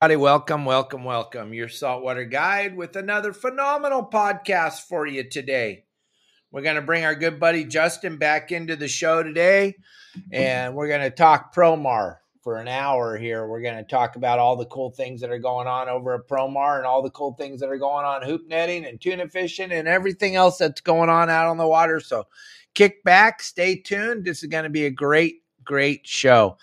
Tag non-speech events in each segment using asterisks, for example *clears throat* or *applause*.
Howdy, welcome, welcome, welcome. Your saltwater guide with another phenomenal podcast for you today. We're going to bring our good buddy Justin back into the show today, and we're going to talk Promar for an hour here. We're going to talk about all the cool things that are going on over at Promar and all the cool things that are going on hoop netting and tuna fishing and everything else that's going on out on the water. So kick back, stay tuned. This is going to be a great, great show.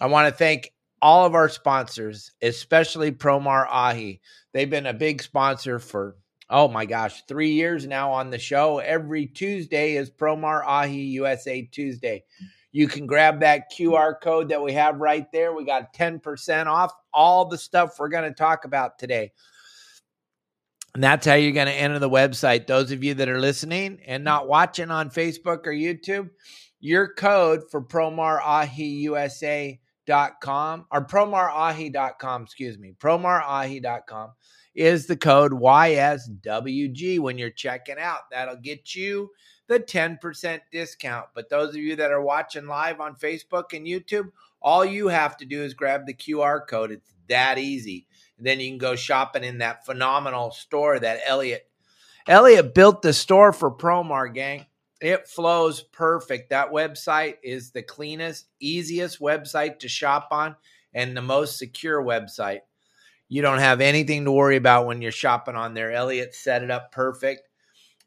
I want to thank all of our sponsors, especially Promar Ahi. They've been a big sponsor for, oh my gosh, three years now on the show. Every Tuesday is Promar Ahi USA Tuesday. You can grab that QR code that we have right there. We got 10% off all the stuff we're going to talk about today. And that's how you're going to enter the website. Those of you that are listening and not watching on Facebook or YouTube, your code for Promar Ahi USA com or promarahi.com, excuse me, promarahi.com is the code YSWG when you're checking out. That'll get you the 10% discount. But those of you that are watching live on Facebook and YouTube, all you have to do is grab the QR code. It's that easy. And then you can go shopping in that phenomenal store that Elliot Elliot built the store for Promar gang. It flows perfect. That website is the cleanest, easiest website to shop on and the most secure website. You don't have anything to worry about when you're shopping on there. Elliot set it up perfect.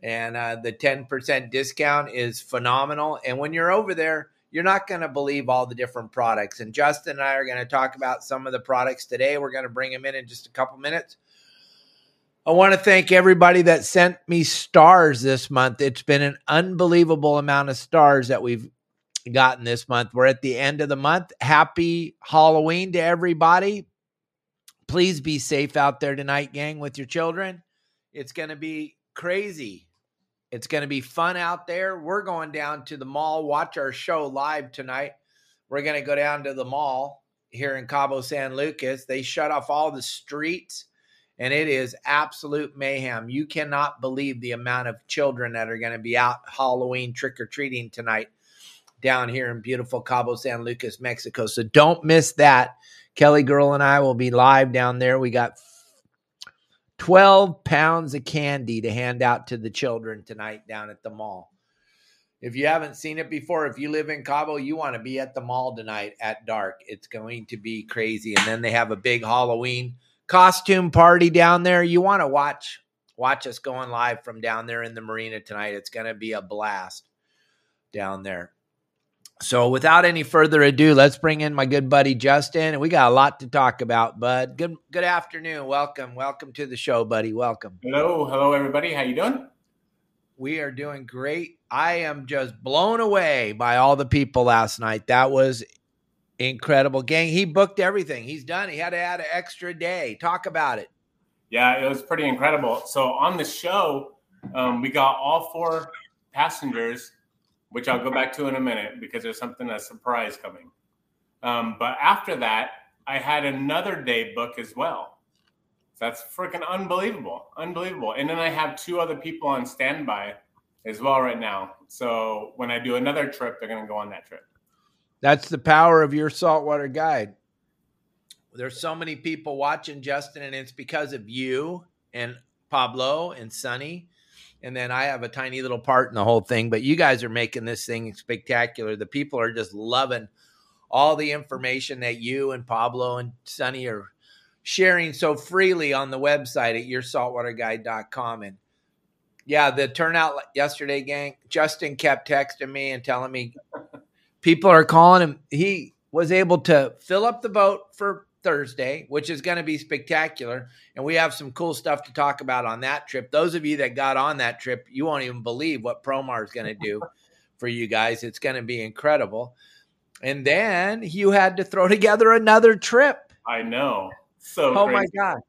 And uh, the 10% discount is phenomenal. And when you're over there, you're not going to believe all the different products. And Justin and I are going to talk about some of the products today. We're going to bring them in in just a couple minutes. I want to thank everybody that sent me stars this month. It's been an unbelievable amount of stars that we've gotten this month. We're at the end of the month. Happy Halloween to everybody. Please be safe out there tonight, gang, with your children. It's going to be crazy. It's going to be fun out there. We're going down to the mall, watch our show live tonight. We're going to go down to the mall here in Cabo San Lucas. They shut off all the streets and it is absolute mayhem. You cannot believe the amount of children that are going to be out Halloween trick or treating tonight down here in beautiful Cabo San Lucas, Mexico. So don't miss that. Kelly Girl and I will be live down there. We got 12 pounds of candy to hand out to the children tonight down at the mall. If you haven't seen it before, if you live in Cabo, you want to be at the mall tonight at dark. It's going to be crazy. And then they have a big Halloween costume party down there. You want to watch watch us going live from down there in the marina tonight. It's going to be a blast down there. So, without any further ado, let's bring in my good buddy Justin, and we got a lot to talk about. Bud, good good afternoon. Welcome, welcome to the show, buddy. Welcome. Hello, hello, everybody. How you doing? We are doing great. I am just blown away by all the people last night. That was incredible gang. He booked everything. He's done. He had to add an extra day. Talk about it. Yeah, it was pretty incredible. So on the show, um, we got all four passengers, which I'll go back to in a minute because there's something a surprise coming. Um, but after that, I had another day book as well. that's freaking unbelievable, unbelievable. And then I have two other people on standby as well right now. So when I do another trip, they're going to go on that trip. That's the power of your saltwater guide. There's so many people watching Justin, and it's because of you and Pablo and Sunny. And then I have a tiny little part in the whole thing, but you guys are making this thing spectacular. The people are just loving all the information that you and Pablo and Sunny are sharing so freely on the website at yoursaltwaterguide.com. And yeah, the turnout yesterday, gang, Justin kept texting me and telling me people are calling him. He was able to fill up the boat for Thursday, which is going to be spectacular. And we have some cool stuff to talk about on that trip. Those of you that got on that trip, you won't even believe what Promar is going to do *laughs* for you guys. It's going to be incredible. And then you had to throw together another trip. I know. so oh crazy. my god!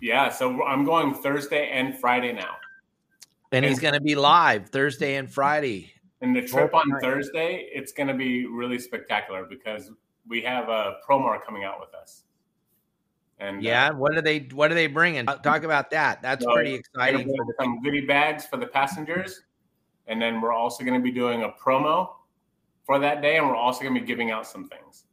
Yeah, so I'm going Thursday and Friday now. And he's going to be live Thursday and Friday. And the trip on. Thursday, it's going to be really spectacular because we have a Promar coming out with us. And uh, Yeah, what are they? What are they bringing? Talk about that. That's So, pretty exciting. gonna some goodie bags for the passengers, and then we're also going to be doing a promo for that day, and we're also going to be giving out some things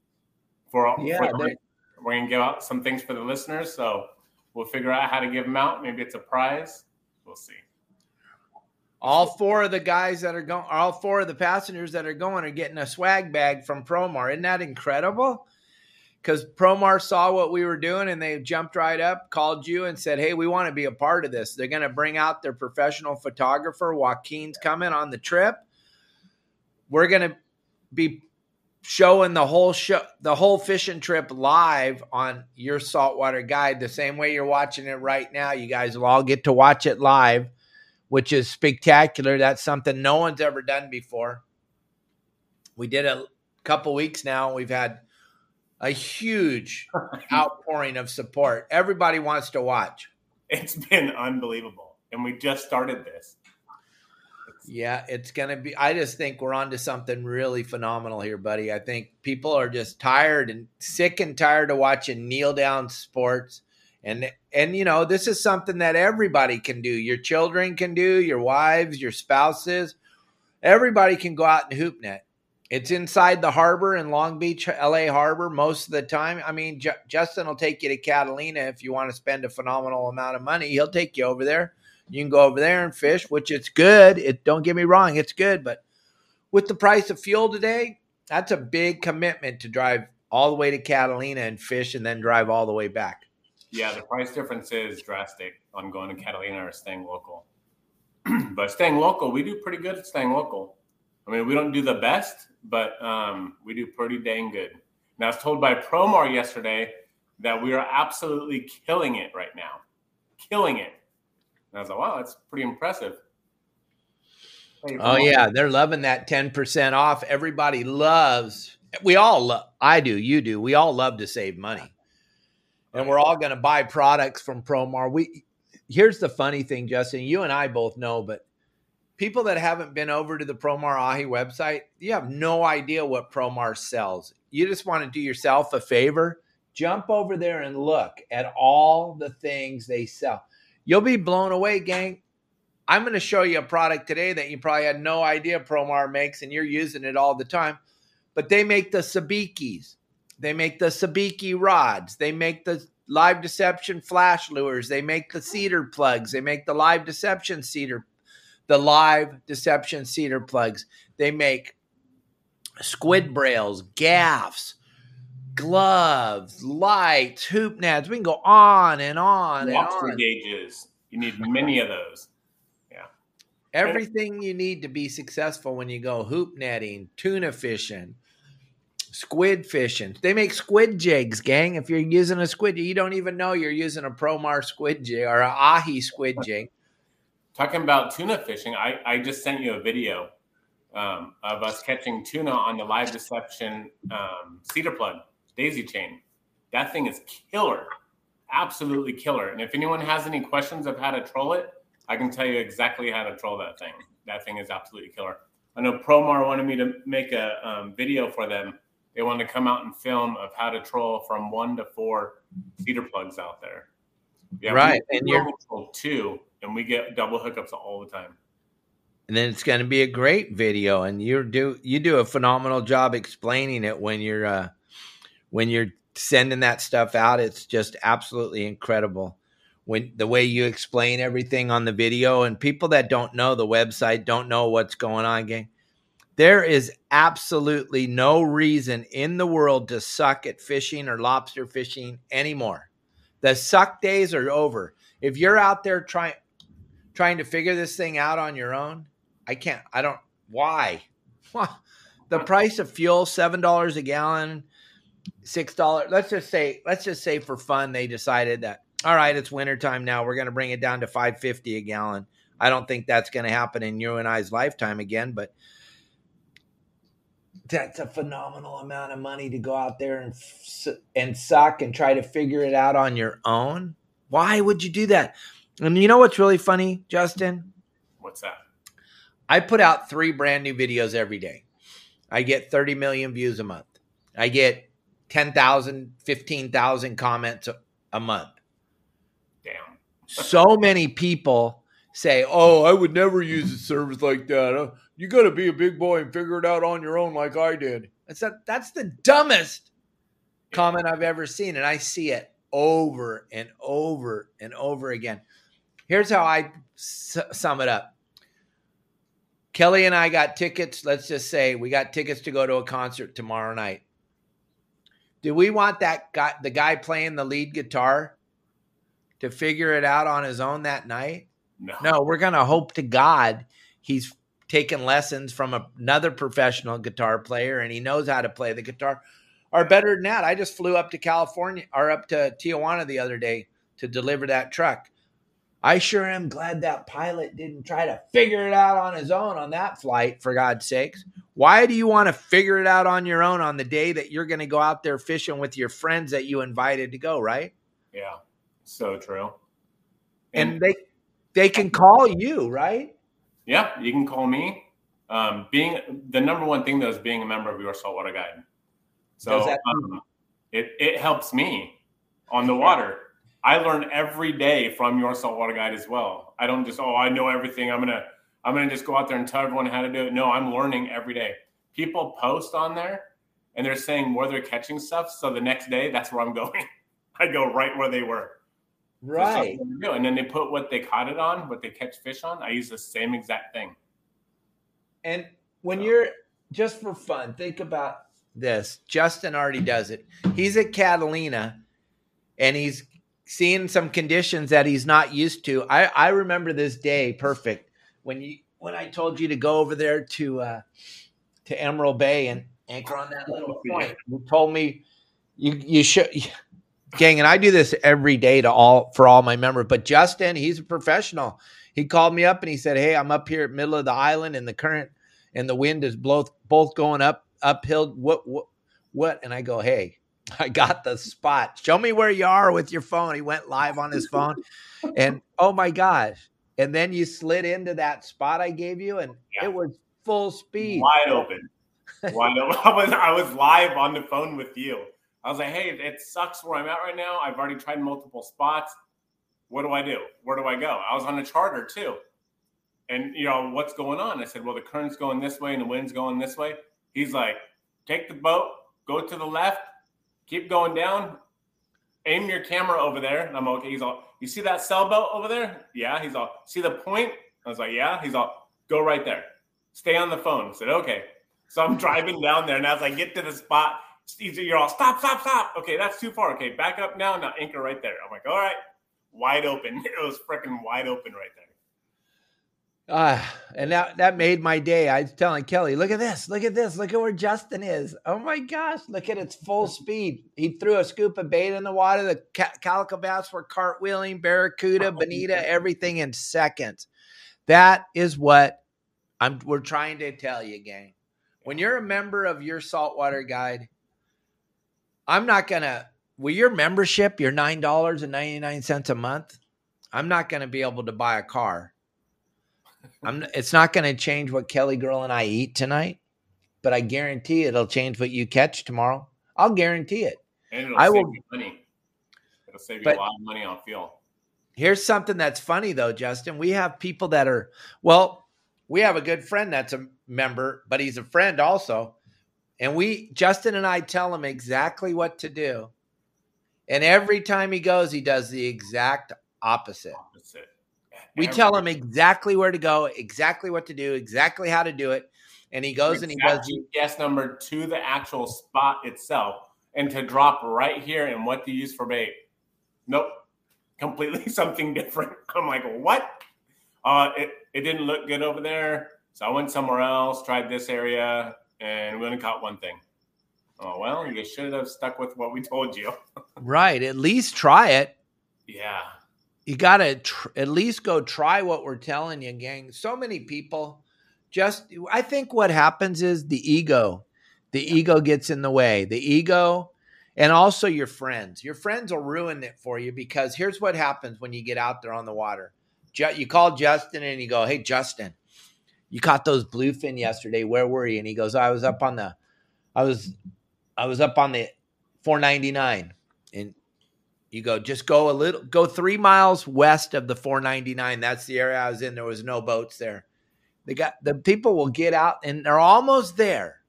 for. Yeah, for the- we're going to give out some things for the listeners, so we'll figure out how to give them out. Maybe it's a prize. We'll see. All four of the guys that are going, all four of the passengers that are going are getting a swag bag from Promar. Isn't that incredible? Because Promar saw what we were doing and they jumped right up, called you, and said, Hey, we want to be a part of this. They're going to bring out their professional photographer. Joaquin's coming on the trip. We're going to be showing the whole show, the whole fishing trip live on your saltwater guide, the same way you're watching it right now. You guys will all get to watch it live which is spectacular. That's something no one's ever done before. We did a couple weeks now. We've had a huge *laughs* outpouring of support. Everybody wants to watch. It's been unbelievable, and we just started this. Yeah, it's going to be. I just think we're on to something really phenomenal here, buddy. I think people are just tired and sick and tired of watching kneel down sports. And and you know, this is something that everybody can do. Your children can do, your wives, your spouses. Everybody can go out and hoop net. It's inside the harbor in Long Beach, LA Harbor, most of the time. I mean, Ju- Justin will take you to Catalina if you want to spend a phenomenal amount of money. He'll take you over there. You can go over there and fish, which it's good. It don't get me wrong, it's good, but with the price of fuel today, that's a big commitment to drive all the way to Catalina and fish and then drive all the way back. Yeah, the price difference is drastic on going to Catalina or staying local. *clears throat* but staying local, we do pretty good at staying local. I mean, we don't do the best, but um, we do pretty dang good. And I was told by Promar yesterday that we are absolutely killing it right now. Killing it. And I was like, wow, that's pretty impressive. Hey, Oh yeah, they're loving that 10% off. Everybody loves. We all love I do, you do. We all love to save money. And we're all going to buy products from Promar. We Here's the funny thing, Justin, you and I both know, but people that haven't been over to the Promar Ahi website, you have no idea what Promar sells. You just want to do yourself a favor, jump over there and look at all the things they sell. You'll be blown away, gang. I'm going to show you a product today that you probably had no idea Promar makes, and you're using it all the time. But they make the sabikis, they make the sabiki rods, they make the live deception flash lures, they make the cedar plugs, they make the live deception cedar, the live deception cedar plugs. They make squid brails, gaffs, gloves, lights, hoop nets. We can go on and on and on. gauges. You need many of those. Yeah. Everything you need to be successful when you go hoop netting, tuna fishing, squid fishing. They make squid jigs, gang. If you're using a squid, you don't even know you're using a Promar squid jig or a ahi squid jig. Talking about tuna fishing, I, I just sent you a video um, of us catching tuna on the live deception um, cedar plug daisy chain. That thing is killer, absolutely killer. And if anyone has any questions of how to troll it, I can tell you exactly how to troll that thing. That thing is absolutely killer. I know Promar wanted me to make a um, video for them. They wanted to come out and film of how to troll from one to four cedar plugs out there. Yeah, Right, and we you're- troll two, and we get double hookups all the time. And then it's going to be a great video, and you do you do a phenomenal job explaining it when you're uh, when you're sending that stuff out. It's just absolutely incredible when the way you explain everything on the video. And people that don't know the website don't know what's going on. Gang, there is absolutely no reason in the world to suck at fishing or lobster fishing anymore. The suck days are over. If you're out there trying trying to figure this thing out on your own, I can't. I don't. Why? *laughs* The price of fuel seven dollars a gallon, six dollars. Let's just say. Let's just say for fun they decided that. All right, it's wintertime now. We're going to bring it down to five fifty a gallon. I don't think that's going to happen in you and I's lifetime again. But that's a phenomenal amount of money to go out there and and suck and try to figure it out on your own. Why would you do that? And you know what's really funny, Justin? What's that? I put out three brand new videos every day. I get 30 million views a month. I get 10,000, 15,000 comments a, a month. Damn. so many people say, "Oh, I would never use a service like that." You got to be a big boy and figure it out on your own, like I did. That's that. That's the dumbest comment I've ever seen, and I see it over and over and over again. Here's how I s- sum it up. Kelly and I got tickets. Let's just say we got tickets to go to a concert tomorrow night. Do we want that guy, the guy playing the lead guitar, to figure it out on his own that night? No. No, we're going to hope to God he's taken lessons from another professional guitar player and he knows how to play the guitar. are better than that, I just flew up to California or up to Tijuana the other day to deliver that truck. I sure am glad that pilot didn't try to figure it out on his own on that flight, for God's sakes. Why do you want to figure it out on your own on the day that you're going to go out there fishing with your friends that you invited to go, right? Yeah, so true. And, and they they can call you, right? Yeah, you can call me. Um, being the number one thing though is being a member of your saltwater guide. So um, it it helps me on the water. I learn every day from your saltwater guide as well. I don't just oh I know everything. I'm gonna I'm gonna just go out there and tell everyone how to do it. No, I'm learning every day. People post on there and they're saying where they're catching stuff. So the next day, that's where I'm *laughs* going. I go right where they were. Right. And then they put what they caught it on, what they catch fish on. I use the same exact thing. And when so. you're just for fun, think about this. Justin already does it. He's at Catalina and he's seeing some conditions that he's not used to. I, I remember this day perfect when you when I told you to go over there to uh, to Emerald Bay and anchor on that little point. You told me you you should gang, and I do this every day to all for all my members. But Justin, he's a professional. He called me up and he said, "Hey, I'm up here at middle of the island, and the current and the wind is both both going up uphill. What what what?" And I go, "Hey, *laughs* I got the spot. Show me where you are with your phone." He went live on his phone, and oh my gosh! And then you slid into that spot I gave you, and yeah. it was full speed, wide open, wide open. *laughs* I was I was live on the phone with you. I was like, hey, it sucks where I'm at right now. I've already tried multiple spots. What do I do? Where do I go? I was on a charter too. And, you know, what's going on? I said, well, the current's going this way and the wind's going this way. He's like, take the boat, go to the left, keep going down, aim your camera over there. And I'm okay. He's all, you see that sailboat over there? Yeah. He's all, see the point? I was like, yeah. He's all, go right there. Stay on the phone. I said, okay. So I'm *laughs* driving down there, and as I get to the spot, you're all stop, stop, stop. Okay, that's too far. Okay, back up now. Now anchor right there. I'm like, all right, wide open. *laughs* It was freaking wide open right there. Uh, and that that made my day. I was telling Kelly, look at this, look at this, look at where Justin is. Oh my gosh, look at its full speed. He threw a scoop of bait in the water. The ca- calico bass were cartwheeling, barracuda, bonita, everything in seconds. That is what I'm. We're trying to tell you, gang. When you're a member of your saltwater guide, I'm not gonna. With your membership, your nine dollars and ninety nine cents a month, I'm not gonna be able to buy a car. I'm. It's not gonna change what Kelly girl and I eat tonight, but I guarantee it'll change what you catch tomorrow. I'll guarantee it. And it'll I save will, you money. It'll save you a lot of money on fuel. Here's something that's funny though, Justin. We have people that are well. We have a good friend that's a member, but he's a friend also and we, Justin and I tell him exactly what to do. And every time he goes, he does the exact opposite. opposite. We tell him exactly where to go, exactly what to do, exactly how to do it. And he goes and he does GPS number to the actual spot itself and to drop right here and what to use for bait. Nope. Completely *laughs* something different. I'm like, what? Uh, it, it didn't look good over there. So I went somewhere else, tried this area, and we only caught one thing. Oh well, you should have stuck with what we told you. *laughs* right. At least try it. Yeah. You got to tr- at least go try what we're telling you, gang. So many people just, I think what happens is the ego. The ego gets in the way. The ego and also your friends. Your friends will ruin it for you because here's what happens when you get out there on the water. You call Justin and you go, "Hey Justin, you caught those bluefin yesterday. Where were you?" And he goes, oh, "I was up on the I was I was up on the 499." And you go, "Just go a little go 3 miles west of the 499. That's the area I was in. There was no boats there." They got the people will get out and they're almost there.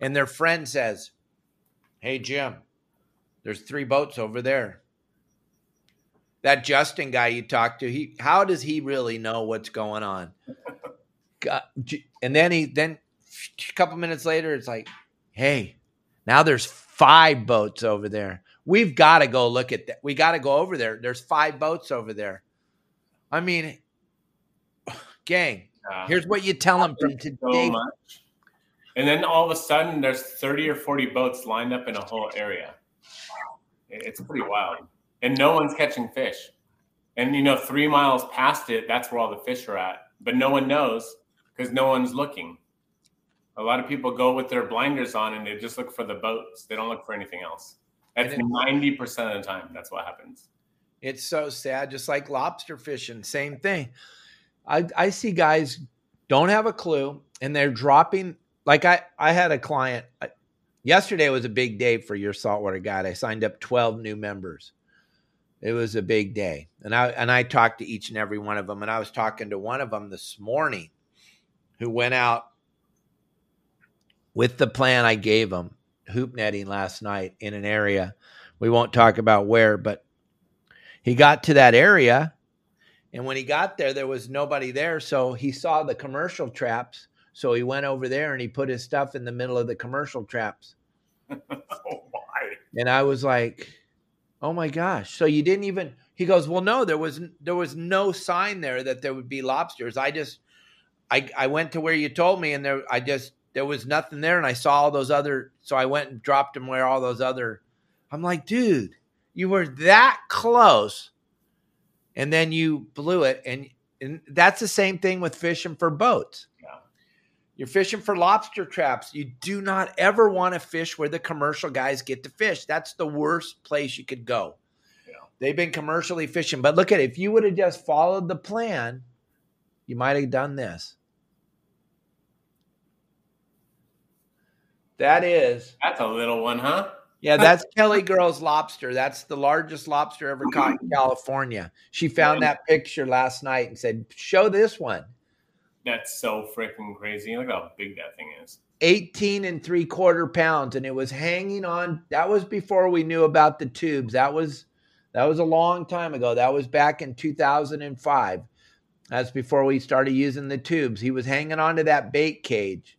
And their friend says, Hey, Jim, there's three boats over there. That Justin guy you talked to, he how does he really know what's going on? And then he then a couple minutes later, it's like, hey, now there's five boats over there. We've got to go look at that. We got to go over there. There's five boats over there. I mean, *sighs* gang, Here's what you tell them from today. So and then all of a sudden, there's 30 or 40 boats lined up in a whole area. It's pretty wild. And no one's catching fish. And, you know, three miles past it, that's where all the fish are at. But no one knows because no one's looking. A lot of people go with their blinders on and they just look for the boats. They don't look for anything else. That's 90% of the time. That's what happens. It's so sad. Just like lobster fishing, same thing. I, I see guys don't have a clue and they're dropping. Like I, I had a client yesterday was a big day for your saltwater guide. I signed up 12 new members. It was a big day. And I, and I talked to each and every one of them. And I was talking to one of them this morning who went out with the plan I gave him hoop netting last night in an area. We won't talk about where, but he got to that area and when he got there, there was nobody there. So he saw the commercial traps. So he went over there and he put his stuff in the middle of the commercial traps. *laughs* oh my. And I was like, "Oh my gosh." So you didn't even He goes, "Well, no, there was there was no sign there that there would be lobsters. I just I I went to where you told me and there I just there was nothing there and I saw all those other so I went and dropped them where all those other I'm like, "Dude, you were that close and then you blew it. And, and that's the same thing with fishing for boats. Yeah. You're fishing for lobster traps. You do not ever want to fish where the commercial guys get to fish. That's the worst place you could go. Yeah. They've been commercially fishing. But look at it. If you would have just followed the plan, you might have done this. That is. That's a little one, huh? Yeah, that's Kelly Girl's lobster. That's the largest lobster ever caught in California. She found that picture last night and said, "Show this one." That's so freaking crazy. Look how big that thing is. 18 and three quarter pounds, and it was hanging on. That was before we knew about the tubes. That was that was a long time ago. That was back in 2005. That's before we started using the tubes. He was hanging onto that bait cage,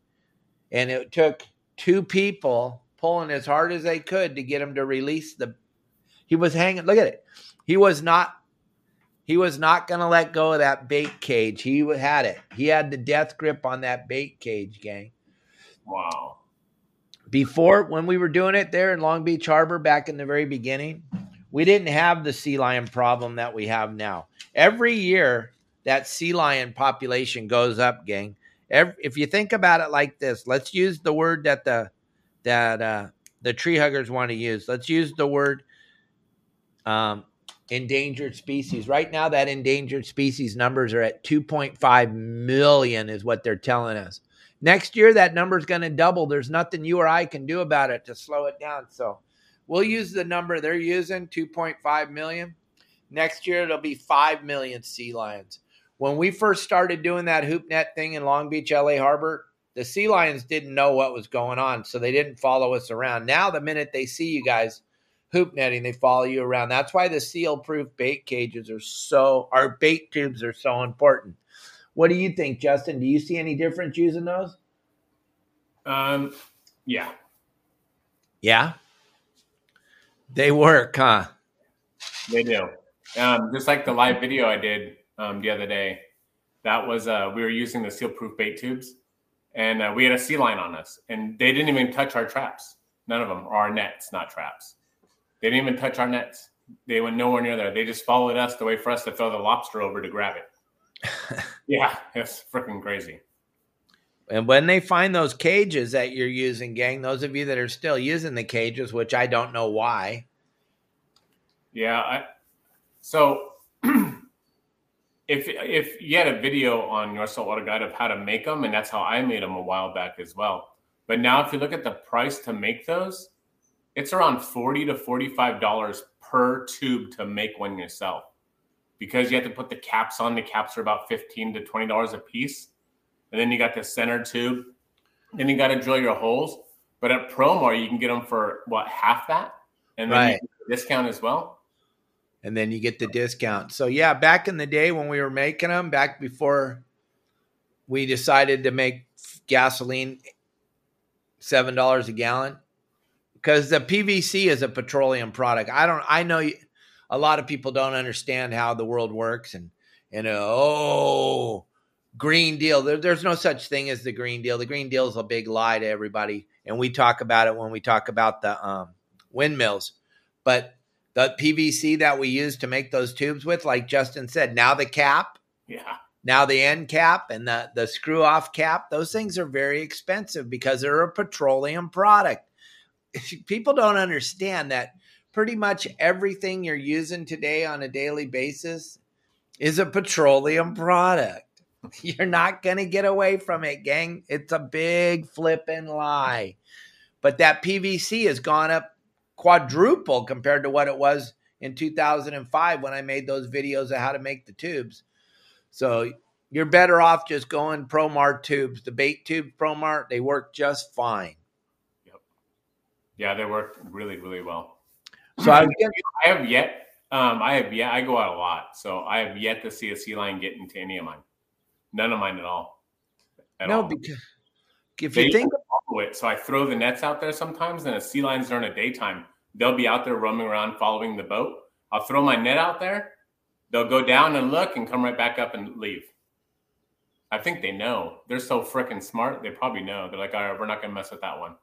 and it took two people pulling as hard as they could to get him to release the. He was hanging. Look at it. He was not. He was not going to let go of that bait cage. He had it. He had the death grip on that bait cage, gang. Wow. Before, when we were doing it there in Long Beach Harbor back in the very beginning, we didn't have the sea lion problem that we have now. Every year, that sea lion population goes up, gang. Every, if you think about it like this, let's use the word that the that uh, the tree huggers want to use. Let's use the word um, endangered species. Right now, that endangered species numbers are at 2.5 million, is what they're telling us. Next year, that number is going to double. There's nothing you or I can do about it to slow it down. So we'll use the number they're using 2.5 million. Next year, it'll be 5 million sea lions. When we first started doing that hoop net thing in Long Beach, LA Harbor, the sea lions didn't know what was going on, so they didn't follow us around. Now, the minute they see you guys hoop netting, they follow you around. That's why the seal proof bait cages are so, our bait tubes are so important. What do you think, Justin? Do you see any difference using those? Um, yeah. Yeah. They work, huh? They do. Um, just like the live video I did um, the other day, that was uh, we were using the seal proof bait tubes and uh, we had a sea lion on us, and they didn't even touch our traps. None of them, our nets, not traps. They didn't even touch our nets. They went nowhere near there. They just followed us the way for us to throw the lobster over to grab it. *laughs* yeah, it's freaking crazy. And when they find those cages that you're using, gang, those of you that are still using the cages, which I don't know why. Yeah, I, so if if you had a video on your saltwater guide of how to make them, and that's how I made them a while back as well. But now, if you look at the price to make those, it's around forty to forty-five dollars per tube to make one yourself, because you have to put the caps on. The caps are about fifteen to twenty dollars a piece, and then you got the center tube. Then you got to drill your holes. But at Promar, you can get them for what half that, and then Right. discount as well. And then you get the discount. So yeah, back in the day when we were making them, back before we decided to make gasoline seven dollars a gallon, because the PVC is a petroleum product. I don't. I know a lot of people don't understand how the world works, and and oh, Green Deal. There, there's no such thing as the Green Deal. The Green Deal is a big lie to everybody, and we talk about it when we talk about the um, windmills, but the PVC that we use to make those tubes with, like Justin said, now the cap, Yeah. now the end cap and the, the screw off cap, those things are very expensive because they're a petroleum product. *laughs* People don't understand that pretty much everything you're using today on a daily basis is a petroleum product. *laughs* You're not going to get away from it, gang. It's a big flipping lie. But that PVC has gone up quadruple compared to what it was in 2005 when I made those videos of how to make the tubes. So you're better off just going Promar tubes. The bait tube Promar, they work just fine. Yep. Yeah, they work really, really well. So I *laughs* I have yet, um, I have yet, I go out a lot, so I have yet to see a sea lion get into any of mine. None of mine at all. At no all. because if They you think follow it. So I throw the nets out there sometimes, and a sea lions during the daytime, they'll be out there roaming around following the boat. I'll throw my net out there. They'll go down and look and come right back up and leave. I think they know. They're so freaking smart. They probably know. They're like, all right, we're not going to mess with that one.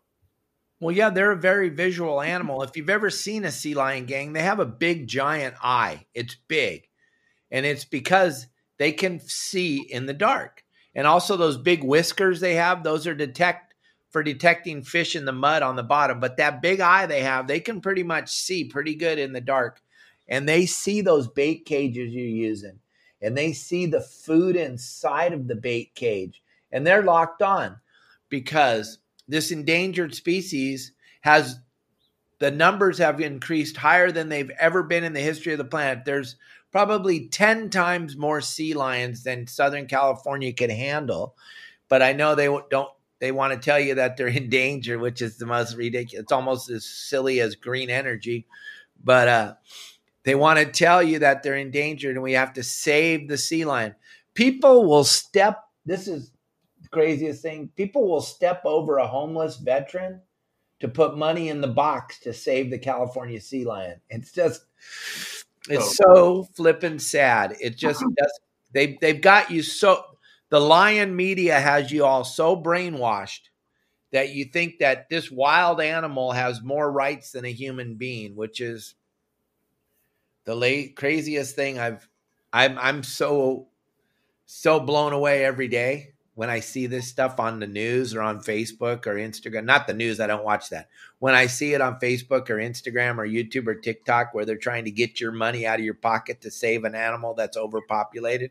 Well, yeah, they're a very visual animal. If you've ever seen a sea lion gang, they have a big giant eye. It's big. And it's because they can see in the dark. And also those big whiskers they have, those are detect for detecting fish in the mud on the bottom. But that big eye they have, they can pretty much see pretty good in the dark. And they see those bait cages you're using. And they see the food inside of the bait cage. And they're locked on because this endangered species has the numbers have increased higher than they've ever been in the history of the planet. There's probably 10 times more sea lions than Southern California can handle. But I know they don't they want to tell you that they're in danger, which is the most ridiculous. It's almost as silly as green energy. But uh they want to tell you that they're endangered and we have to save the sea lion. People will step this is the craziest thing. People will step over a homeless veteran to put money in the box to save the California sea lion. It's just it's so flippin' sad. It just *laughs* does they they've got you so the lion media has you all so brainwashed that you think that this wild animal has more rights than a human being, which is the late craziest thing I've I'm I'm so so blown away every day when I see this stuff on the news or on Facebook or Instagram. Not the news, I don't watch that. When I see it on Facebook or Instagram or YouTube or TikTok where they're trying to get your money out of your pocket to save an animal that's overpopulated.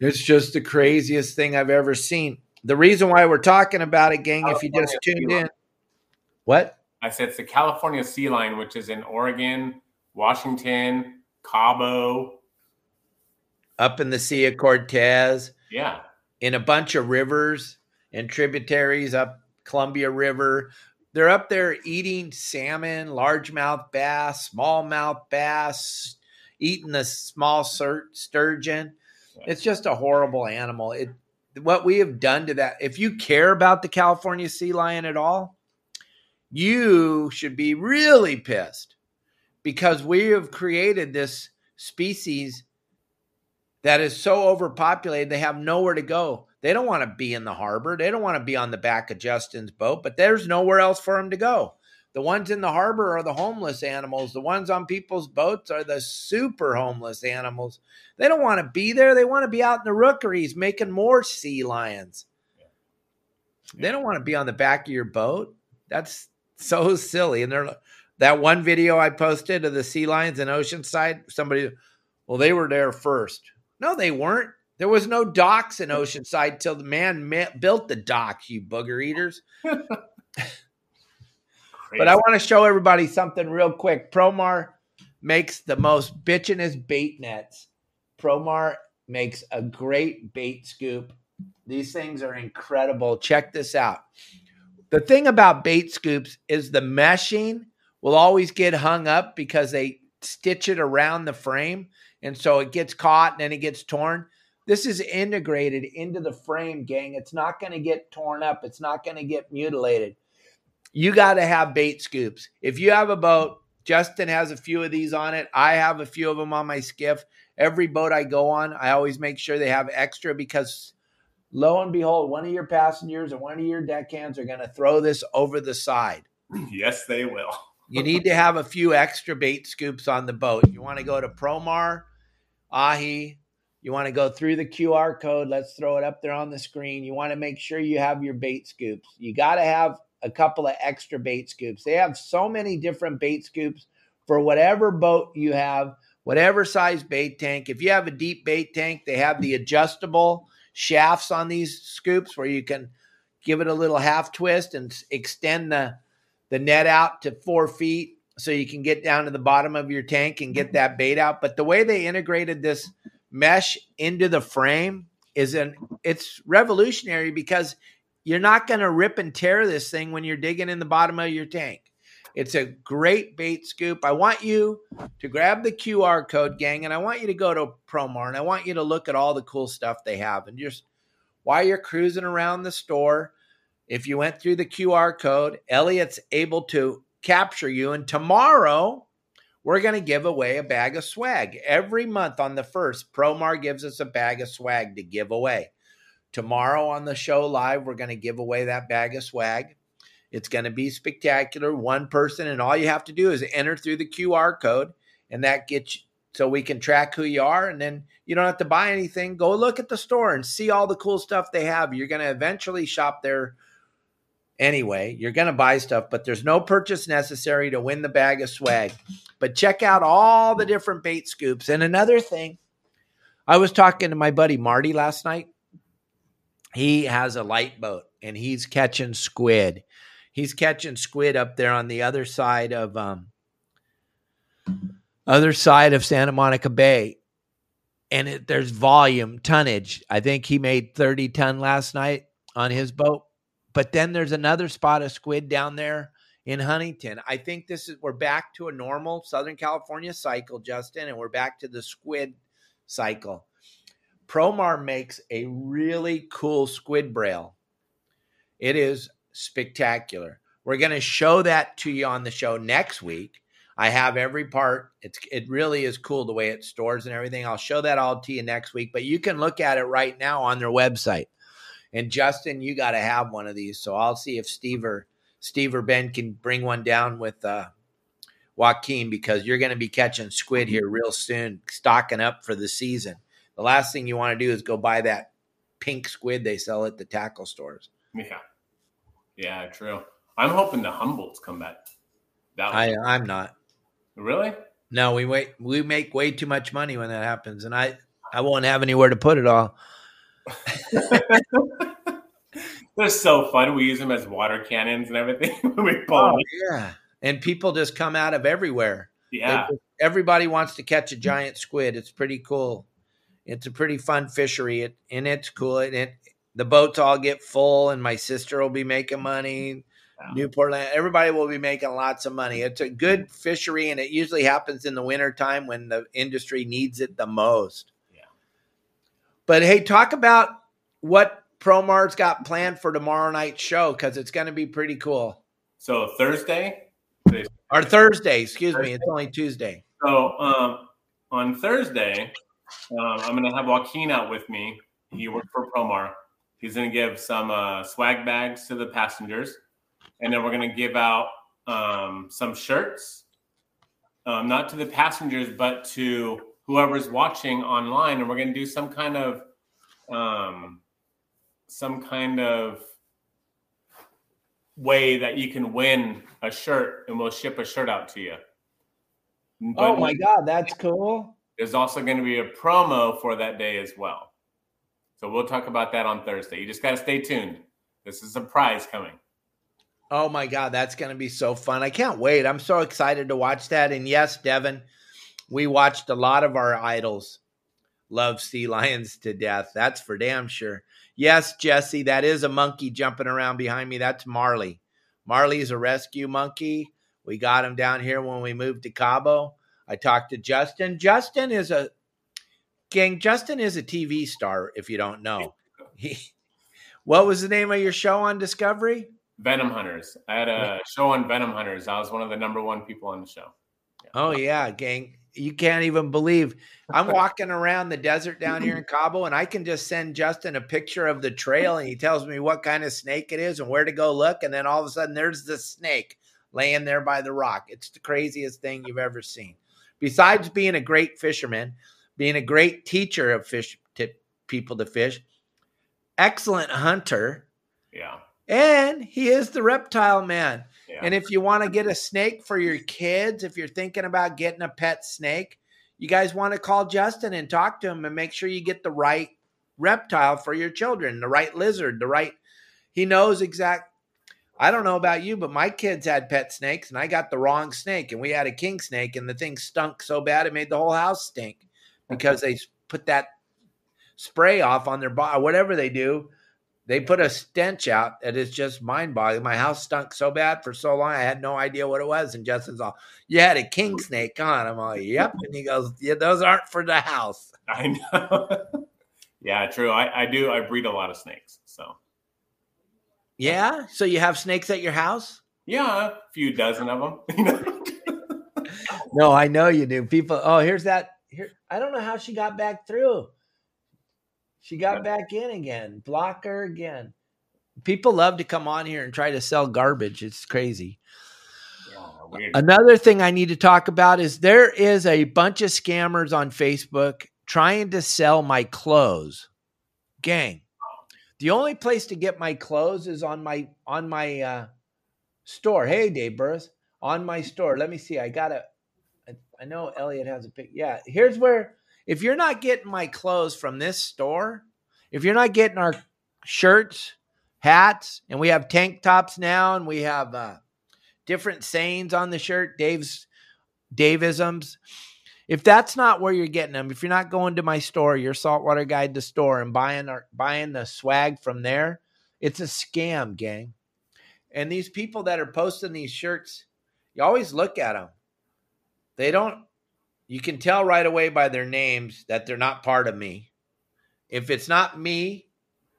It's just the craziest thing I've ever seen. The reason why we're talking about it, gang, if you just tuned in. What? I said it's the California sea lion, which is in Oregon, Washington, Cabo. Up in the Sea of Cortez. Yeah. in a bunch of rivers and tributaries up Columbia River. They're up there eating salmon, largemouth bass, smallmouth bass, eating the small sur- sturgeon. It's just a horrible animal. It what we have done to that. If you care about the California sea lion at all, you should be really pissed because we have created this species that is so overpopulated they have nowhere to go. They don't want to be in the harbor. They don't want to be on the back of Justin's boat, but there's nowhere else for them to go. The ones in the harbor are the homeless animals. The ones on people's boats are the super homeless animals. They don't want to be there. They want to be out in the rookeries making more sea lions. They don't want to be on the back of your boat. That's so silly. And they're that one video I posted of the sea lions in Oceanside. Somebody, well, they were there first. No, they weren't. There was no docks in *laughs* Oceanside till the man ma- built the dock. You booger eaters. *laughs* but I want to show everybody something real quick. Promar makes the most bitchinest bait nets. Promar makes a great bait scoop. These things are incredible. Check this out. The thing about bait scoops is the meshing will always get hung up because they stitch it around the frame. And so it gets caught and then it gets torn. This is integrated into the frame, gang. It's not going to get torn up, it's not going to get mutilated. You got to have bait scoops. If you have a boat, Justin has a few of these on it. I have a few of them on my skiff. Every boat I go on, I always make sure they have extra because lo and behold, one of your passengers or one of your deckhands are going to throw this over the side. Yes, they will. *laughs* you need to have a few extra bait scoops on the boat. You want to go to Promar, Ahi. You want to go through the QR code. Let's throw it up there on the screen. You want to make sure you have your bait scoops. You got to have a couple of extra bait scoops. They have so many different bait scoops for whatever boat you have, whatever size bait tank. If you have a deep bait tank, they have the adjustable shafts on these scoops where you can give it a little half twist and extend the the net out to four feet so you can get down to the bottom of your tank and get that bait out. But the way they integrated this mesh into the frame is an it's revolutionary because you're not going to rip and tear this thing when you're digging in the bottom of your tank. It's a great bait scoop. I want you to grab the QR code, gang, and I want you to go to Promar and I want you to look at all the cool stuff they have. And just while you're cruising around the store, if you went through the QR code, Elliot's able to capture you. And tomorrow, we're going to give away a bag of swag. Every month on the first, Promar gives us a bag of swag to give away. Tomorrow on the show live, we're going to give away that bag of swag. It's going to be spectacular. One person, and all you have to do is enter through the QR code, and that gets you, so we can track who you are. And then you don't have to buy anything. Go look at the store and see all the cool stuff they have. You're going to eventually shop there anyway. You're going to buy stuff, but there's no purchase necessary to win the bag of swag. But check out all the different bait scoops. And another thing, I was talking to my buddy Marty last night. He has a light boat and he's catching squid he's catching squid up there on the other side of um other side of Santa Monica Bay. And it, there's volume, tonnage. I think he made 30 ton last night on his boat. But then there's another spot of squid down there in Huntington. I think this is we're back to a normal Southern California cycle, Justin, and we're back to the squid cycle. Promar makes a really cool squid brail. It is spectacular. We're going to show that to you on the show next week. I have every part. It's it really is cool the way it stores and everything. I'll show that all to you next week, but you can look at it right now on their website. And Justin, you got to have one of these. So I'll see if Steve or Steve or Ben can bring one down with uh, Joaquin because you're going to be catching squid here real soon, stocking up for the season. The last thing you want to do is go buy that pink squid they sell at the tackle stores. Yeah. Yeah, true. I'm hoping the Humboldts come back. That I, I'm not. Really? No, we wait. We make way too much money when that happens, and I I won't have anywhere to put it all. *laughs* They're so fun. We use them as water cannons and everything. *laughs* we oh, yeah, and people just come out of everywhere. Yeah, just, everybody wants to catch a giant squid. It's pretty cool. It's a pretty fun fishery, it, and it's cool. And it the boats all get full, and my sister will be making money. Wow. Newport, everybody will be making lots of money. It's a good fishery, and it usually happens in the wintertime when the industry needs it the most. Yeah. But hey, talk about what Promar's got planned for tomorrow night's show because it's going to be pretty cool. So Thursday, or Thursday, excuse Thursday. me, it's only Tuesday. So um, on Thursday, um, I'm going to have Joaquin out with me. He worked for Promar He's going to give some uh, swag bags to the passengers, and then we're going to give out um, some shirts, um, not to the passengers, but to whoever's watching online. And we're going to do some kind of um, some kind of way that you can win a shirt, and we'll ship a shirt out to you. But oh my god, that's cool! There's also going to be a promo for that day as well. So we'll talk about that on Thursday. You just got to stay tuned. This is a prize coming. Oh my God, that's going to be so fun. I can't wait. I'm so excited to watch that. And yes, Devin, we watched a lot of our idols love sea *laughs* lions to death. That's for damn sure. Yes, Jesse, that is a monkey jumping around behind me. That's Marley. Marley's a rescue monkey. We got him down here when we moved to Cabo. I talked to Justin. Justin is a gang. Justin is a TV star. If you don't know, he. What was the name of your show on Discovery? Venom Hunters. I had a show on Venom Hunters. I was one of the number one people on the show. Yeah. Oh yeah, gang. You can't even believe I'm *laughs* walking around the desert down here in Cabo and I can just send Justin a picture of the trail and he tells me what kind of snake it is and where to go look. And then all of a sudden there's the snake laying there by the rock. It's the craziest thing you've ever seen. Besides being a great fisherman, being a great teacher of fish to people to fish, excellent hunter. Yeah and he is the reptile man. Yeah. And if you want to get a snake for your kids, if you're thinking about getting a pet snake, you guys want to call Justin and talk to him and make sure you get the right reptile for your children, the right lizard, the right. He knows exact. I don't know about you, but my kids had pet snakes and I got the wrong snake. And we had a king snake and the thing stunk so bad it made the whole house stink because they put that spray off on their body, whatever they do they put a stench out that is just mind boggling. My house stunk so bad for so long, I had no idea what it was. And Justin's all, You had a king snake on. I'm all, Yep. And he goes, Yeah, those aren't for the house. I know. *laughs* yeah, true. I, I do. I breed a lot of snakes. So, yeah. So you have snakes at your house? Yeah, a few dozen of them. *laughs* no, I know you do. People, oh, here's that. Here, I don't know how she got back through. She got back in again. Block her again. People love to come on here and try to sell garbage. It's crazy. Yeah, Another thing I need to talk about is there is a bunch of scammers on Facebook trying to sell my clothes. Gang. The only place to get my clothes is on my on my uh, store. Hey, Dave Burris, on my store. Let me see. I got a. I know Elliot has a pic. Yeah, here's where if you're not getting my clothes from this store, if you're not getting our shirts, hats, and we have tank tops now, and we have uh, different sayings on the shirt, Dave's Davisms. If that's not where you're getting them, if you're not going to my store, your saltwater guide to store, and buying our, buying the swag from there, it's a scam, gang. And these people that are posting these shirts, you always look at them. They don't you can tell right away by their names that they're not part of me. If it's not me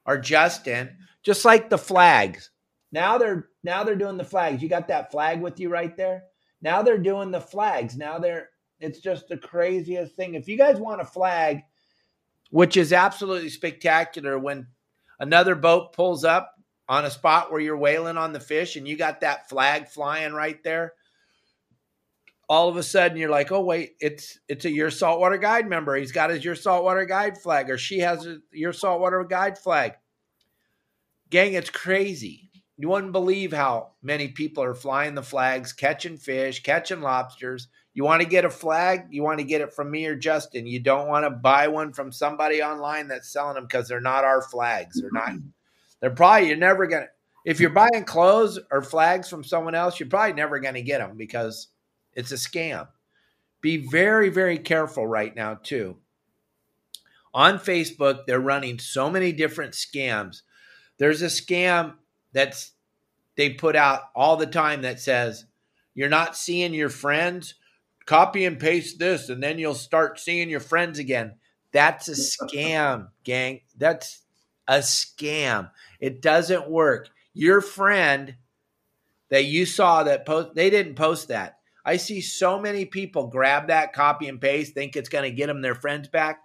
or Justin, just like the flags. Now they're now they're doing the flags. You got that flag with you right there? Now they're doing the flags. Now they're it's just the craziest thing. If you guys want a flag, which is absolutely spectacular when another boat pulls up on a spot where you're whaling on the fish and you got that flag flying right there all of a sudden you're like, oh wait, it's it's a your saltwater guide member. He's got his your saltwater guide flag, or she has a, your saltwater guide flag. Gang, it's crazy. You wouldn't believe how many people are flying the flags, catching fish, catching lobsters. You want to get a flag? You want to get it from me or Justin. You don't want to buy one from somebody online that's selling them because they're not our flags. They're not. They're probably you're never gonna. If you're buying clothes or flags from someone else, you're probably never going to get them because it's a scam. Be very, very careful right now, too. On Facebook, they're running so many different scams. There's a scam that's they put out all the time that says, You're not seeing your friends. Copy and paste this, and then you'll start seeing your friends again. That's a scam, gang. That's a scam. It doesn't work. Your friend that you saw that post, they didn't post that. I see so many people grab that copy and paste, think it's going to get them their friends back.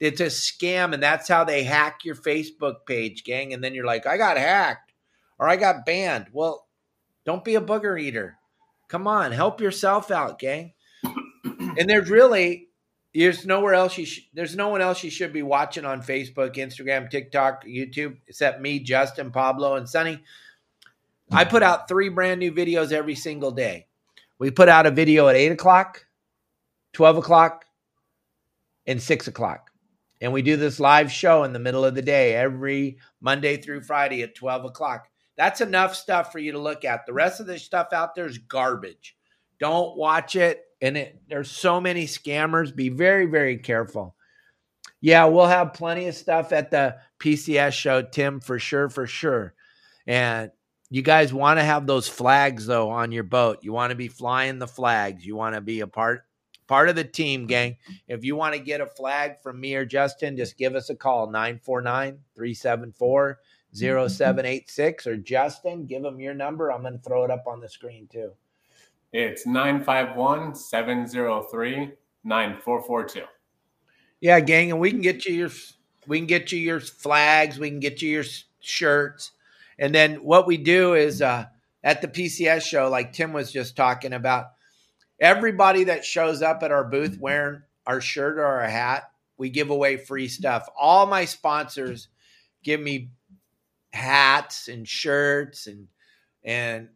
It's a scam, and that's how they hack your Facebook page, gang. And then you're like, I got hacked or I got banned. Well, don't be a booger eater. Come on, help yourself out, gang. And there's really there's nowhere else you sh- there's no one else you should be watching on Facebook, Instagram, TikTok, YouTube except me, Justin, Pablo, and Sonny I put out three brand new videos every single day. We put out a video at eight o'clock, 12 o'clock, and six o'clock. And we do this live show in the middle of the day every Monday through Friday at 12 o'clock. That's enough stuff for you to look at. The rest of the stuff out there is garbage. Don't watch it. And it, there's so many scammers. Be very, very careful. Yeah, we'll have plenty of stuff at the PCS show, Tim, for sure, for sure. And you guys want to have those flags though on your boat. You want to be flying the flags. You want to be a part part of the team, mm-hmm. gang. If you want to get a flag from me or Justin, just give us a call 949-374-0786 or Justin, give them your number. I'm going to throw it up on the screen too. It's 951-703-9442. Yeah, gang, and we can get you your we can get you your flags, we can get you your shirts. And then what we do is uh at the PCS show like Tim was just talking about everybody that shows up at our booth wearing our shirt or our hat, we give away free stuff. All my sponsors give me hats and shirts and and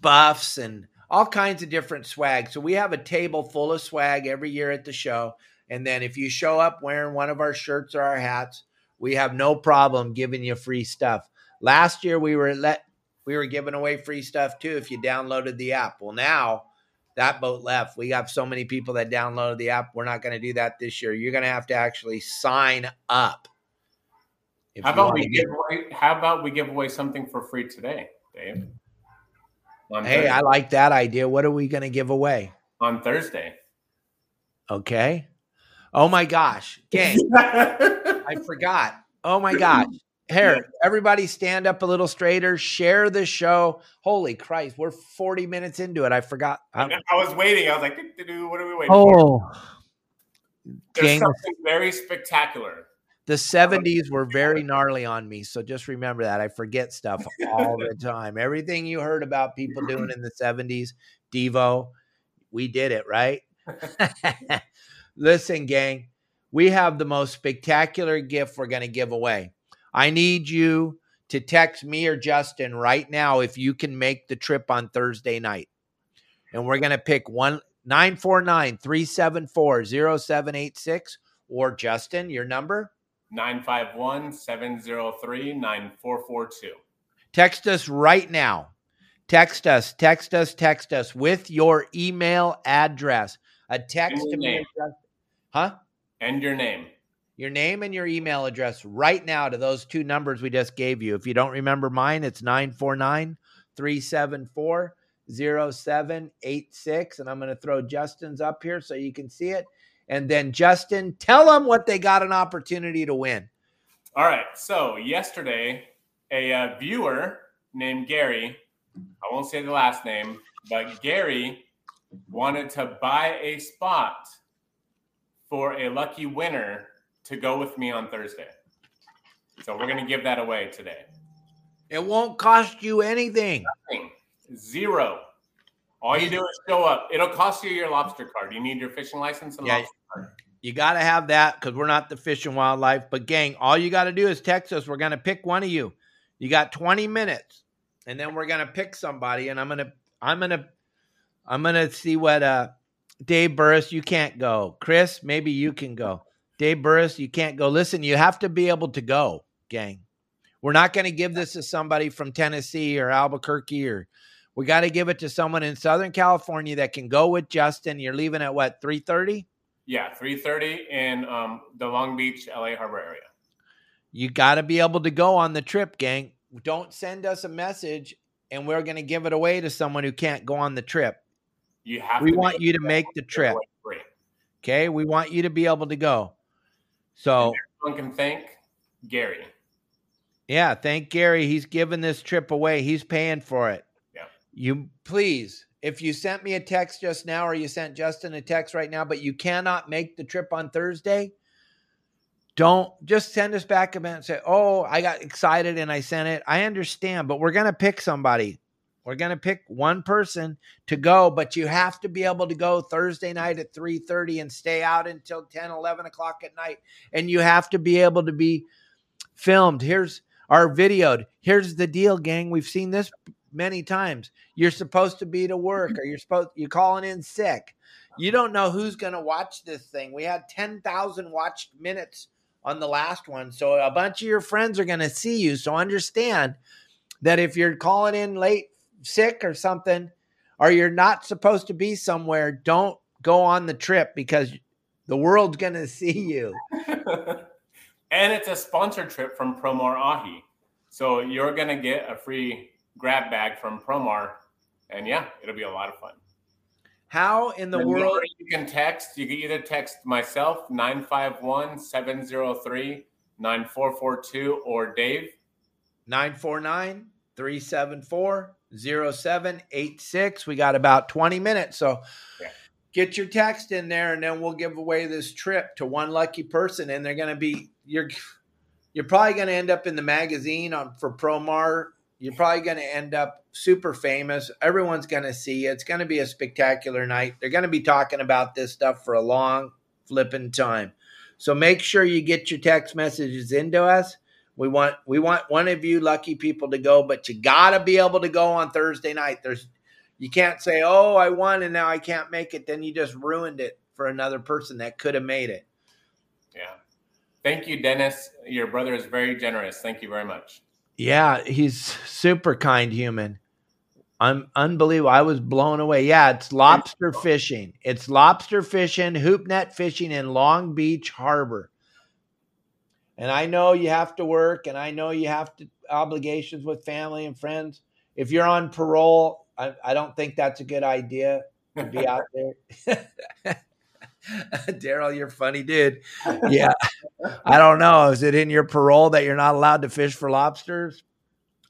buffs and all kinds of different swag. So we have a table full of swag every year at the show. And then if you show up wearing one of our shirts or our hats, we have no problem giving you free stuff. Last year we were let we were giving away free stuff too if you downloaded the app. Well, now that boat left. We have so many people that downloaded the app. We're not going to do that this year. You're going to have to actually sign up. How about we give away? How about we give away something for free today, Dave? On hey, Thursday. I like that idea. What are we going to give away on Thursday? Okay. Oh my gosh, gang! *laughs* I forgot. Oh my gosh. Here, everybody stand up a little straighter, share the show. Holy Christ, we're 40 minutes into it. I forgot. I, I was waiting. I was like, what are we waiting oh. for? There's Gang, something very spectacular. The 70s were very gnarly on me. So just remember that. I forget stuff all the *laughs* time. Everything you heard about people doing *laughs* in the 70s, Devo, we did it, right? *laughs* Listen, gang, we have the most spectacular gift we're going to give away. I need you to text me or Justin right now if you can make the trip on Thursday night. And we're going to pick one 949 374 0786 or Justin, your number 951 703 9442. Text us right now. Text us, text us, text us with your email address. A text to me. Huh? And your name your name and your email address right now to those two numbers we just gave you. If you don't remember mine, it's 949 374 0786. And I'm going to throw Justin's up here so you can see it. And then, Justin, tell them what they got an opportunity to win. All right. So, yesterday, a uh, viewer named Gary, I won't say the last name, but Gary wanted to buy a spot for a lucky winner to go with me on Thursday. So we're going to give that away today. It won't cost you anything. Nothing. Zero. All you do is show up. It'll cost you your lobster card. You need your fishing license and yeah, lobster card. You got to have that because we're not the fish and wildlife. But, gang, all you got to do is text us. We're going to pick one of you. You got 20 minutes, and then we're going to pick somebody. And I'm going to, I'm going to, I'm going to see what, uh, Dave Burris, you can't go. Chris, maybe you can go. Dave Burris, you can't go. Listen, you have to be able to go, gang. We're not going to give this to somebody from Tennessee or Albuquerque or we got to give it to someone in Southern California that can go with Justin. You're leaving at what, 3:30? Yeah, 3:30 in um, the Long Beach, LA Harbor area. You got to be able to go on the trip, gang. Don't send us a message and we're going to give it away to someone who can't go on the trip. You have we want you to make the trip. Okay, we want you to be able to go. So everyone can thank Gary. Yeah, thank Gary. He's giving this trip away. He's paying for it. You please, if you sent me a text just now or you sent Justin a text right now, but you cannot make the trip on Thursday, don't just send us back a minute and say, Oh, I got excited and I sent it. I understand, but we're gonna pick somebody. We're going to pick one person to go, but you have to be able to go Thursday night at 3:30 and stay out until 10, 11 o'clock at night. And you have to be able to be filmed. Here's our videoed. Here's the deal, gang. We've seen this many times. You're supposed to be to work mm-hmm. or you're supposed you're calling in sick. You mm-hmm. don't know who's going to watch this thing. We had 10,000 watched minutes on the last one. So a bunch of your friends are going to see you. So understand that if you're calling in late sick or something or you're not supposed to be somewhere, don't go on the trip because the world's going *laughs* to see you. *laughs* and it's a sponsored trip from Promar Ahi. So you're going to get a free grab bag from Promar. And yeah, it'll be a lot of fun. How in the world? You can text. You can either text myself, 951 703 9442, or Dave, 949 374 0786. We got about 20 minutes. So yeah. get your text in there, and then we'll give away this trip to one lucky person. And they're going to be, you're, you're probably going to end up in the magazine on for Promar you're probably going to end up super famous. Everyone's going to see you. It's going to be a spectacular night. They're going to be talking about this stuff for a long flipping time. So make sure you get your text messages into us. We want we want one of you lucky people to go, but you got to be able to go on Thursday night. There's you can't say, "Oh, I won and now I can't make it." Then you just ruined it for another person that could have made it. Yeah. Thank you, Dennis. Your brother is very generous. Thank you very much. Yeah, he's super kind human. I'm unbelievable. I was blown away. Yeah, it's lobster fishing. It's lobster fishing, hoop net fishing in Long Beach Harbor. And I know you have to work and I know you have to obligations with family and friends. If you're on parole, I, I don't think that's a good idea to be out *laughs* there. *laughs* *laughs* Daryl, you're funny, dude. Yeah. I don't know. Is it in your parole that you're not allowed to fish for lobsters?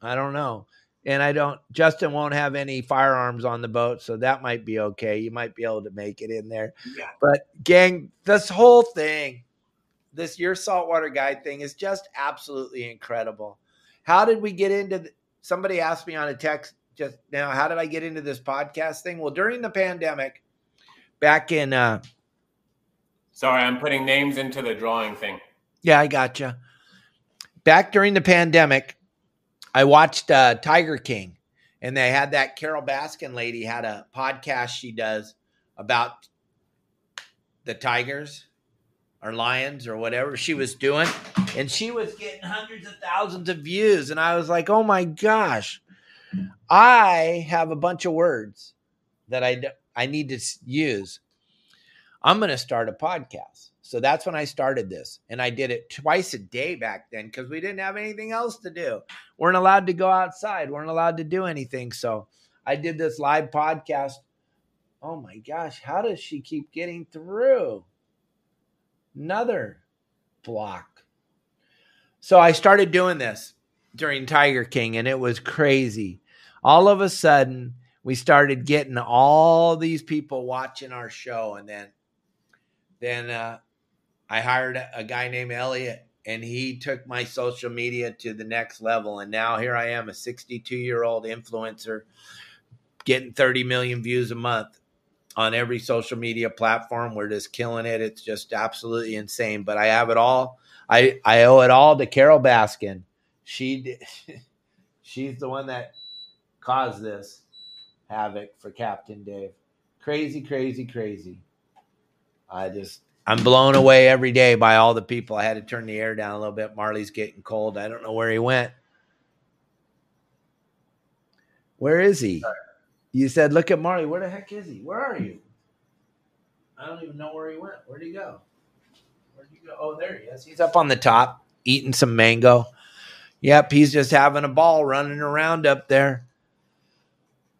I don't know. And I don't, Justin won't have any firearms on the boat. So that might be okay. You might be able to make it in there. Yeah. But, gang, this whole thing, this Your Saltwater Guide thing is just absolutely incredible. How did we get into the, somebody asked me on a text just now, how did I get into this podcast thing? Well, during the pandemic, back in uh, Sorry, I'm putting names into the drawing thing. Yeah, I gotcha. Back during the pandemic, I watched uh, Tiger King, and they had that Carole Baskin lady had a podcast she does about the tigers or lions or whatever she was doing, and she was getting hundreds of thousands of views, and I was like, oh my gosh, I have a bunch of words that I I need to use I'm going to start a podcast. So that's when I started this. And I did it twice a day back then because we didn't have anything else to do. We weren't allowed to go outside, weren't allowed to do anything. So I did this live podcast. Oh my gosh, how does she keep getting through? Another block. So I started doing this during Tiger King and it was crazy. All of a sudden, we started getting all these people watching our show and then then uh, I hired a guy named Elliot, and he took my social media to the next level. And now here I am, a 62 year old influencer, getting 30 million views a month on every social media platform. We're just killing it. It's just absolutely insane. But I have it all. I I owe it all to Carole Baskin. She *laughs* she's the one that caused this havoc for Captain Dave. Crazy, crazy, crazy. I just I'm blown away every day by all the people. I had to turn the air down a little bit. Marley's getting cold. I don't know where he went. Where is he? You said, look at Marley. Where the heck is he? Where are you? I don't even know where he went. Where'd he go? Where'd he go? Oh, there he is. He's up on the top eating some mango. Yep, he's just having a ball running around up there.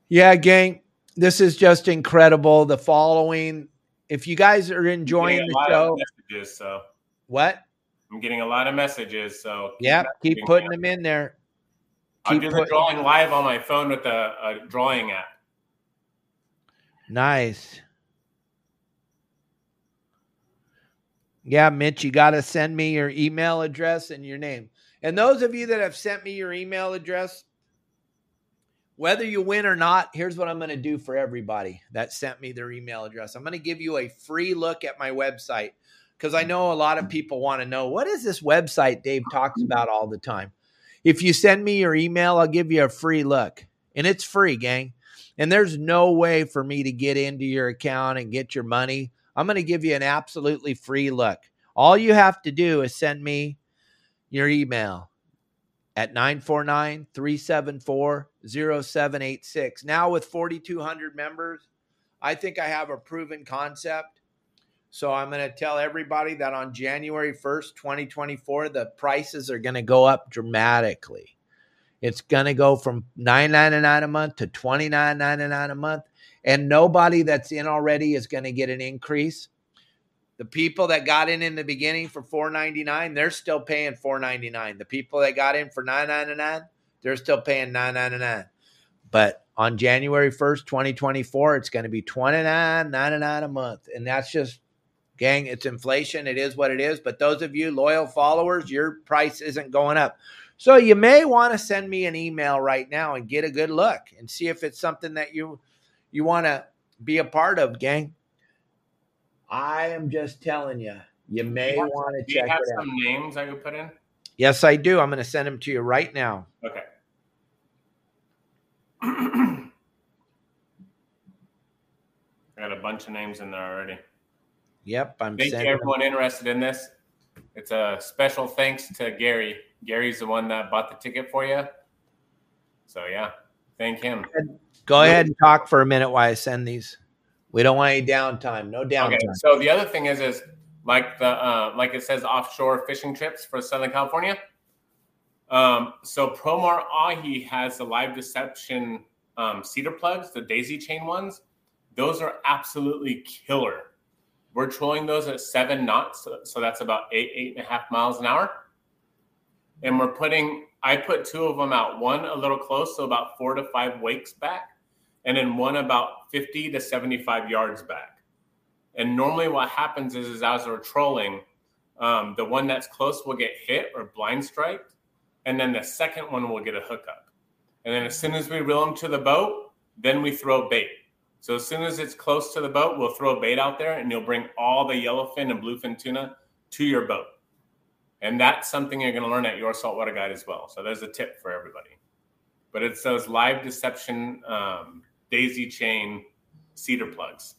Yeah, gang, this is just incredible. The following if you guys are enjoying the show, messages, so what? I'm getting a lot of messages, so yeah, keep, putting them in there. Keep I'm do the drawing live on my phone with a, a drawing app. Nice. Yeah, Mitch, you got to send me your email address and your name. And those of you that have sent me your email address, whether you win or not, here's what I'm going to do for everybody that sent me their email address. I'm going to give you a free look at my website because I know a lot of people want to know what is this website Dave talks about all the time. If you send me your email, I'll give you a free look. And it's free, gang. And there's no way for me to get into your account and get your money. I'm going to give you an absolutely free look. All you have to do is send me your email at 949 374 0786. Now, with 4,200 members, I think I have a proven concept. So, I'm going to tell everybody that on January 1st, 2024, the prices are going to go up dramatically. It's going to go from $9.99 a month to $29.99 a month. And nobody that's in already is going to get an increase. The people that got in in the beginning for 4.99, they're still paying 4.99. The people that got in for 9.99, they're still paying 9.99. But on January 1st, 2024, it's going to be 29.99 a month. And that's just gang, it's inflation. It is what it is. But those of you loyal followers, your price isn't going up. So you may want to send me an email right now and get a good look and see if it's something that you you want to be a part of, gang. I am just telling you, you may want to check you have some out. names I could put in? Yes, I do. I'm going to send them to you right now. Okay. *clears throat* I got a bunch of names in there already. Yep, I'm Thank you, sending them. everyone interested in this. It's a special thanks to Gary. Gary's the one that bought the ticket for you. So yeah, thank him. Go ahead and talk for a minute while I send these. We don't want any downtime. No downtime. Okay. So the other thing is, is like the uh, like it says offshore fishing trips for Southern California. Um, so Promar Ahi has the live deception um, cedar plugs, the daisy chain ones. Those are absolutely killer. We're trolling those at seven knots, so, so that's about eight, eight and a half miles an hour. And we're putting, I put two of them out, one a little close, so about four to five wakes back, and then one about 50 to 75 yards back. And normally what happens is, is as we're trolling, um, the one that's close will get hit or blind striked, and then the second one will get a hookup. And then as soon as we reel them to the boat, then we throw bait. So as soon as it's close to the boat, we'll throw bait out there, and you'll bring all the yellowfin and bluefin tuna to your boat. And that's something you're going to learn at your saltwater guide as well. So there's a tip for everybody. But it's those live deception um, daisy chain cedar plugs.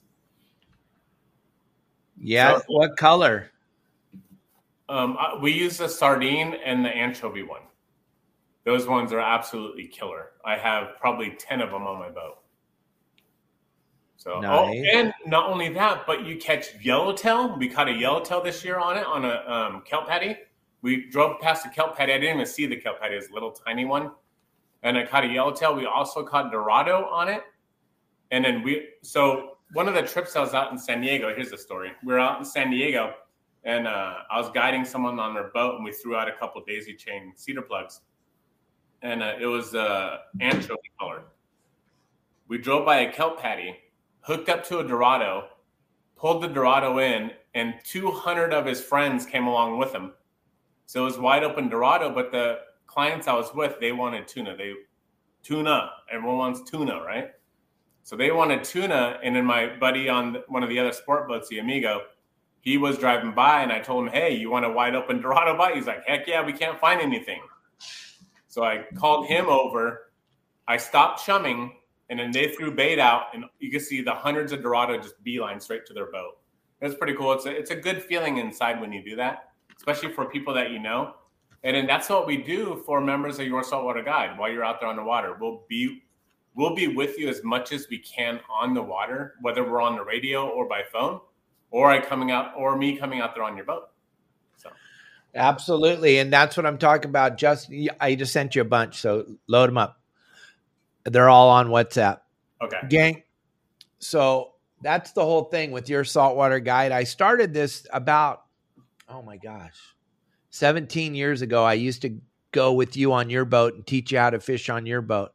Yeah. So- what color? Um, we use the sardine and the anchovy one. Those ones are absolutely killer. I have probably 10 of them on my boat. So, oh, and not only that, but you catch yellowtail. We caught a yellowtail this year on it on a um, kelp patty. We drove past a kelp patty. I didn't even see the kelp patty. It was a little tiny one. And I caught a yellowtail. We also caught Dorado on it. And then we, so one of the trips I was out in San Diego, here's the story. We were out in San Diego and uh, I was guiding someone on their boat and we threw out a couple daisy chain cedar plugs. And uh, it was uh, anchovy color. We drove by a kelp patty, hooked up to a Dorado, pulled the Dorado in, and 200 of his friends came along with him. So it was wide open Dorado, but the clients I was with, they wanted tuna. They tuna. Everyone wants tuna, right? So they wanted tuna, and then my buddy on one of the other sport boats, the Amigo, he was driving by, and I told him, "Hey, you want a wide open Dorado bite?" He's like, "Heck yeah, we can't find anything." So I called him over. I stopped chumming, and then they threw bait out, and you can see the hundreds of Dorado just beeline straight to their boat. It's pretty cool. It's a, it's a good feeling inside when you do that, especially for people that you know. And then that's what we do for members of your saltwater guide while you're out there on the water. We'll be we'll be with you as much as we can on the water, whether we're on the radio or by phone, or I coming out or me coming out there on your boat. So Absolutely, and that's what I'm talking about. Just I just sent you a bunch, so load them up. They're all on WhatsApp, okay. gang. So that's the whole thing with your saltwater guide. I started this about oh my gosh, 17 years ago. I used to go with you on your boat and teach you how to fish on your boat.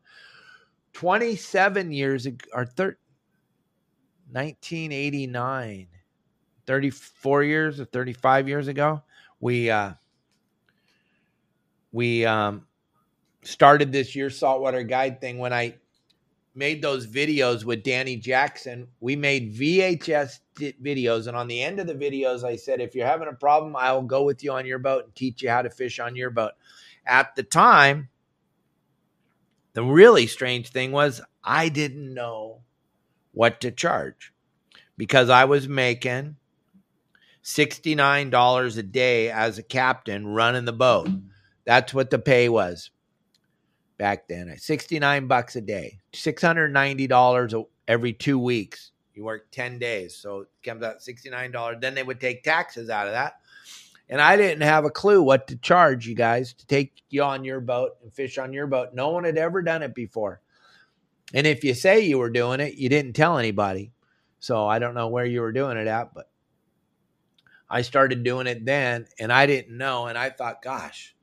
27 years ago, or thir- 1989, 34 years or 35 years ago, we uh, we um, started this year saltwater guide thing when I made those videos with Danny Jackson. We made VHS videos, and on the end of the videos, I said, if you're having a problem, I'll go with you on your boat and teach you how to fish on your boat. at the time, the really strange thing was I didn't know what to charge because I was making $69 a day as a captain running the boat. That's what the pay was back then. 69 bucks a day, $690 every 2 weeks. You work 10 days, so it comes out $69. Then they would take taxes out of that. And I didn't have a clue what to charge you guys to take you on your boat and fish on your boat. No one had ever done it before. And if you say you were doing it, you didn't tell anybody. So I don't know where you were doing it at, but I started doing it then and I didn't know. And I thought, gosh,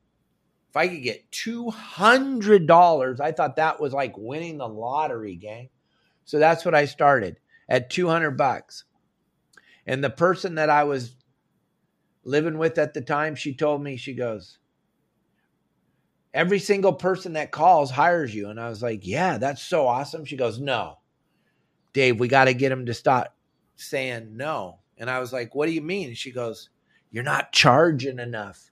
if I could get $200, I thought that was like winning the lottery, gang. So that's what I started at 200 bucks. And the person that I was living with at the time, she told me, she goes, every single person that calls hires you. And I was like, yeah, that's so awesome. She goes, no, Dave, we got to get him to stop saying no. And I was like, what do you mean? She goes, you're not charging enough.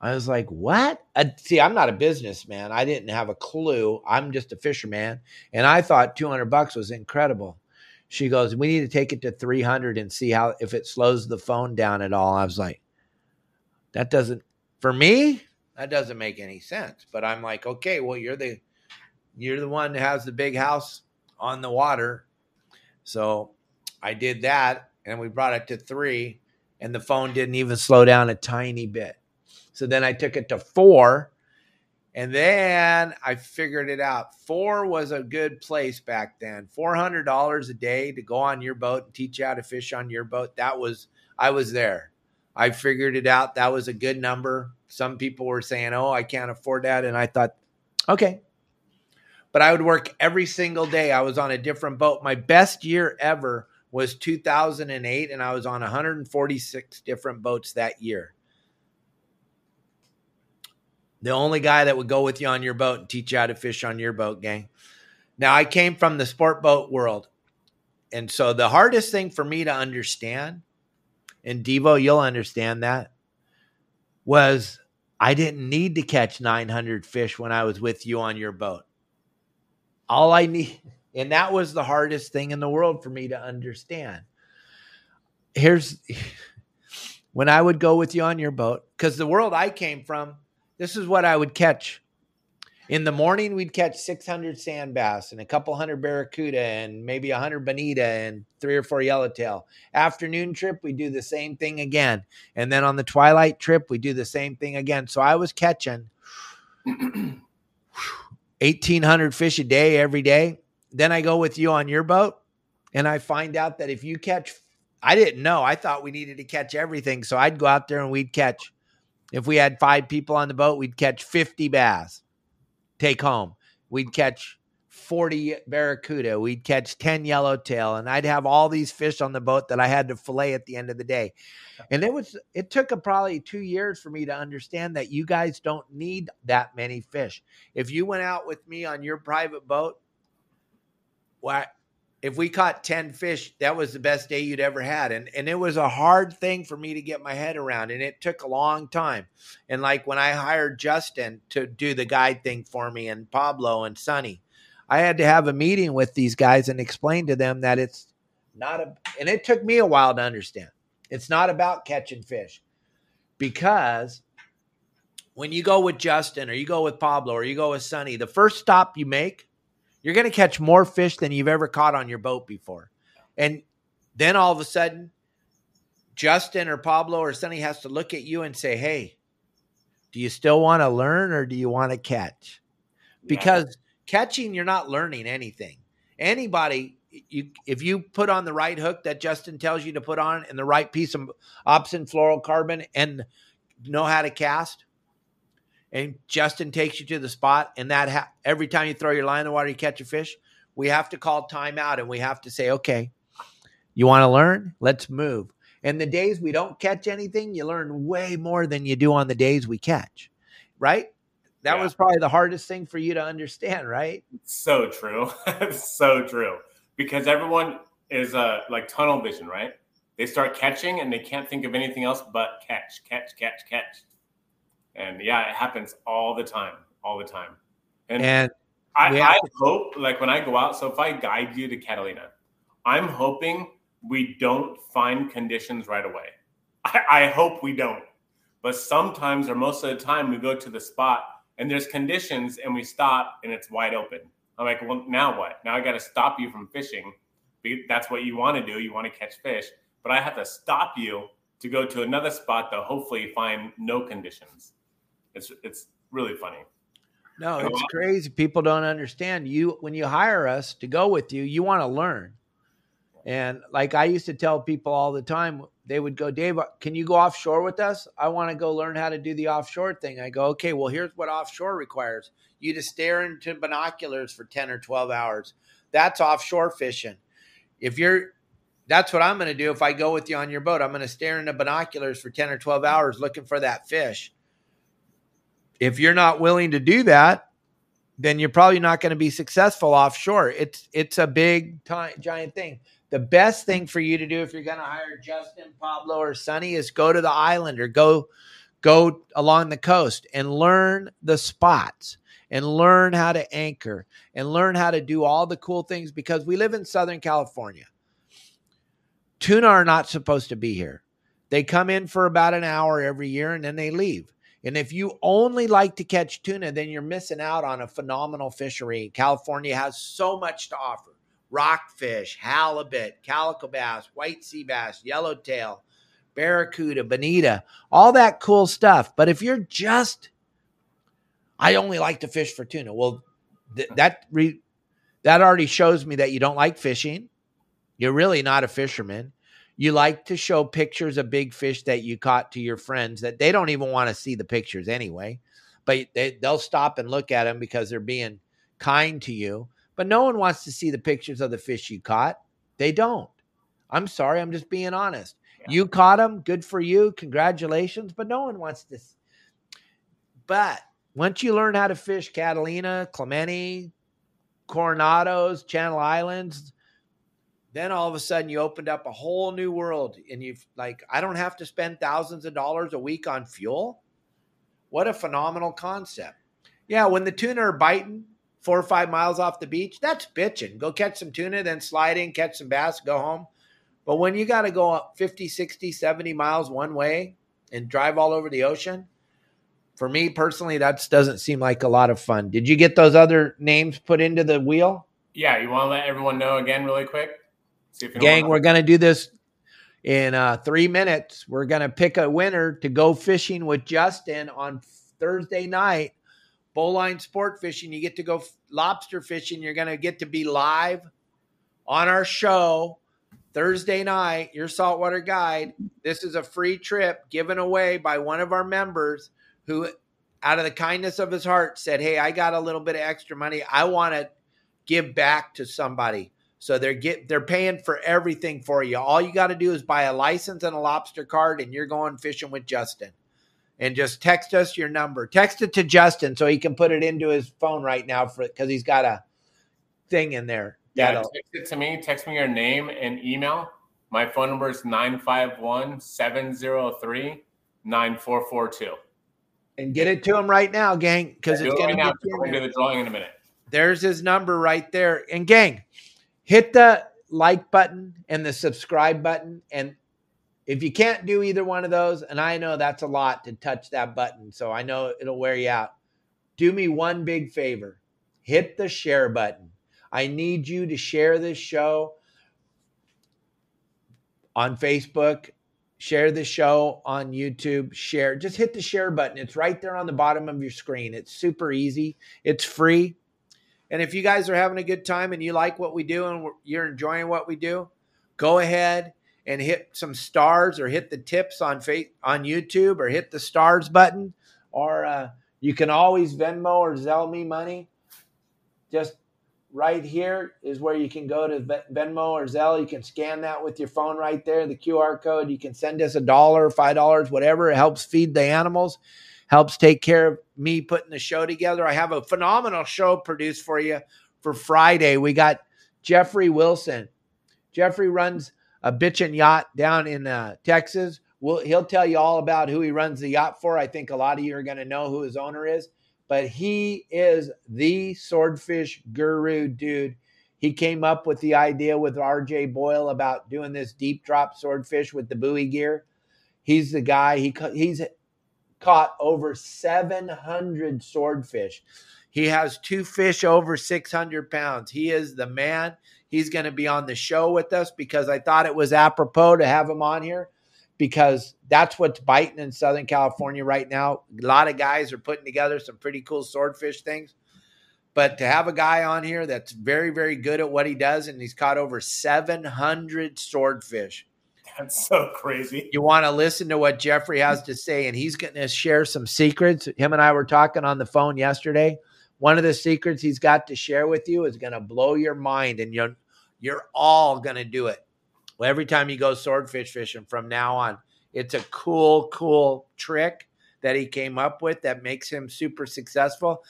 I was like, what? I, see, I'm not a businessman. I didn't have a clue. I'm just a fisherman. And I thought 200 bucks was incredible. She goes, we need to take it to 300 and see how, if it slows the phone down at all. I was like, that doesn't, for me, that doesn't make any sense. But I'm like, okay, well, you're the, you're the one that has the big house on the water. So I did that and we brought it to three and the phone didn't even slow down a tiny bit. So then I took it to four. And then I figured it out. Four was a good place back then. $400 a day to go on your boat and teach you how to fish on your boat. That was, I was there. I figured it out. That was a good number. Some people were saying, oh, I can't afford that. And I thought, okay. But I would work every single day. I was on a different boat. My best year ever was 2008, and I was on 146 different boats that year the only guy that would go with you on your boat and teach you how to fish on your boat, gang. Now, I came from the sport boat world. And so the hardest thing for me to understand, and Devo, you'll understand that, was I didn't need to catch 900 fish when I was with you on your boat. All I need, and that was the hardest thing in the world for me to understand. Here's *laughs* when I would go with you on your boat, because the world I came from, this is what I would catch. In the morning, we'd catch 600 sand bass and a couple hundred barracuda and maybe 100 bonita and three or four yellowtail. Afternoon trip, we do the same thing again. And then on the twilight trip, we do the same thing again. So I was catching *clears throat* 1,800 fish a day every day. Then I go with you on your boat and I find out that if you catch, I didn't know. I thought we needed to catch everything. So I'd go out there and we'd catch if we had five people on the boat, we'd catch 50 bass, take home. We'd catch 40 barracuda. We'd catch 10 yellowtail. And I'd have all these fish on the boat that I had to fillet at the end of the day. And it was, it took a, probably two years for me to understand that you guys don't need that many fish. If you went out with me on your private boat, well, if we caught 10 fish, that was the best day you'd ever had. And and it was a hard thing for me to get my head around. And it took a long time. And like when I hired Justin to do the guide thing for me and Pablo and Sonny, I had to have a meeting with these guys and explain to them that it's not a and it took me a while to understand. It's not about catching fish. Because when you go with Justin or you go with Pablo or you go with Sonny, the first stop you make you're going to catch more fish than you've ever caught on your boat before. And then all of a sudden, Justin or Pablo or Sonny has to look at you and say, Hey, do you still want to learn or do you want to catch? Because yeah. catching, you're not learning anything. Anybody, you if you put on the right hook that Justin tells you to put on and the right piece of opsin fluorocarbon and know how to cast, and Justin takes you to the spot, and that ha- every time you throw your line in the water, you catch a fish. We have to call timeout, and we have to say, okay, you want to learn? Let's move. And the days we don't catch anything, you learn way more than you do on the days we catch, right? That yeah. was probably the hardest thing for you to understand, right? So true, *laughs* so true. Because everyone is uh, like tunnel vision, right? They start catching and they can't think of anything else but catch, catch, catch, catch And yeah, it happens all the time, all the time. And, And I, I to- hope, like when I go out, so if I guide you to Catalina, I'm hoping we don't find conditions right away. I, I hope we don't. But sometimes, or most of the time, we go to the spot and there's conditions and we stop and it's wide open. I'm like, well, now what? Now I got to stop you from fishing. That's what you want to do. You want to catch fish. But I have to stop you to go to another spot to hopefully find no conditions. It's, it's really funny. No, it's crazy. People don't understand. You when you hire us to go with you, you want to learn. And like I used to tell people all the time, they would go, Dave, uh, can you go offshore with us? I want to go learn how to do the offshore thing. I go, okay, well, here's what offshore requires you to stare into binoculars for 10 or 12 hours. That's offshore fishing. If you're, that's what I'm going to do if I go with you on your boat. I'm going to stare into binoculars for 10 or 12 hours looking for that fish. If you're not willing to do that, then you're probably not going to be successful offshore. It's it's a big time, giant thing. The best thing for you to do if you're going to hire Justin, Pablo, or Sonny is go to the island or go go along the coast and learn the spots and learn how to anchor and learn how to do all the cool things because we live in Southern California. Tuna are not supposed to be here. They come in for about an hour every year and then they leave. And if you only like to catch tuna, then you're missing out on a phenomenal fishery. California has so much to offer rockfish, halibut, calico bass, white sea bass, yellowtail, barracuda, bonita, all that cool stuff. But if you're just, I only like to fish for tuna, well, th- that re- that already shows me that you don't like fishing. You're really not a fisherman. You like to show pictures of big fish that you caught to your friends that they don't even want to see the pictures anyway, but they, they'll stop and look at them because they're being kind to you. But no one wants to see the pictures of the fish you caught. They don't. I'm sorry. I'm just being honest. Yeah. You caught them. Good for you. Congratulations. But no one wants to. But once you learn how to fish Catalina, Clemente, Coronados, Channel Islands, then all of a sudden you opened up a whole new world and you've like i don't have to spend thousands of dollars a week on fuel? What a phenomenal concept. Yeah when the tuna are biting four or five miles off the beach that's bitching. Go catch some tuna then slide in catch some bass go home. But when you got to go up 50 60 70 miles one way and drive all over the ocean for me personally that doesn't seem like a lot of fun. Did you get those other names put into the wheel? Yeah, you want to let everyone know again, really quick? Gang, we're going to do this in uh, three minutes. We're going to pick a winner to go fishing with Justin on Thursday night. Bowline Sport Fishing. You get to go f- lobster fishing. You're going to get to be live on our show Thursday night. Your saltwater guide. This is a free trip given away by one of our members who, out of the kindness of his heart, said, Hey, I got a little bit of extra money. I want to give back to somebody. So they're get they're paying for everything for you. All you got to do is buy a license and a lobster card, and you're going fishing with Justin. And just text us your number. Text it to Justin so he can put it into his phone right now for because he's got a thing in there. Yeah, text it to me. Text me your name and email. My phone number is 951 703 9442. and get it to him right now, gang, because it's going right to now. get you We're in going to the drawing in a minute. There's his number right there. And gang, hit the like button and the subscribe button. And if you can't do either one of those, and I know that's a lot to touch that button, so I know it'll wear you out. Do me one big favor hit the share button. I need you to share this show on Facebook, share the show on YouTube, share. Just hit the share button. It's right there on the bottom of your screen. It's super easy, it's free. And if you guys are having a good time and you like what we do and you're enjoying what we do, go ahead and hit some stars or hit the tips on fa- on YouTube or hit the stars button or uh, you can always Venmo or Zelle me money. Just right here is where you can go to Venmo or Zelle. You can scan that with your phone right there, the QR code. You can send us a dollar, five dollars, whatever. It helps feed the animals, helps take care of me putting the show together. I have a phenomenal show produced for you for Friday. We got Jeffrey Wilson. Jeffrey runs a bitchin' yacht down in uh, Texas. Well, he'll tell you all about who he runs the yacht for. I think a lot of you are going to know who his owner is, but he is the swordfish guru dude. He came up with the idea with RJ Boyle about doing this deep drop swordfish with the buoy gear. He's the guy. He he's caught over 700 swordfish. He has two fish over 600 pounds. He is the man. He's going to be on the show with us because I thought it was apropos to have him on here because that's what's biting in Southern California right now. A lot of guys are putting together some pretty cool swordfish things. But to have a guy on here that's very, very good at what he does, and he's caught over 700 swordfish. That's so crazy. You want to listen to what Jeffrey has to say, and he's going to share some secrets. Him and I were talking on the phone yesterday. One of the secrets he's got to share with you is going to blow your mind, and you're you're all going to do it. Well, every time you go swordfish fishing from now on, it's a cool, cool trick that he came up with that makes him super successful.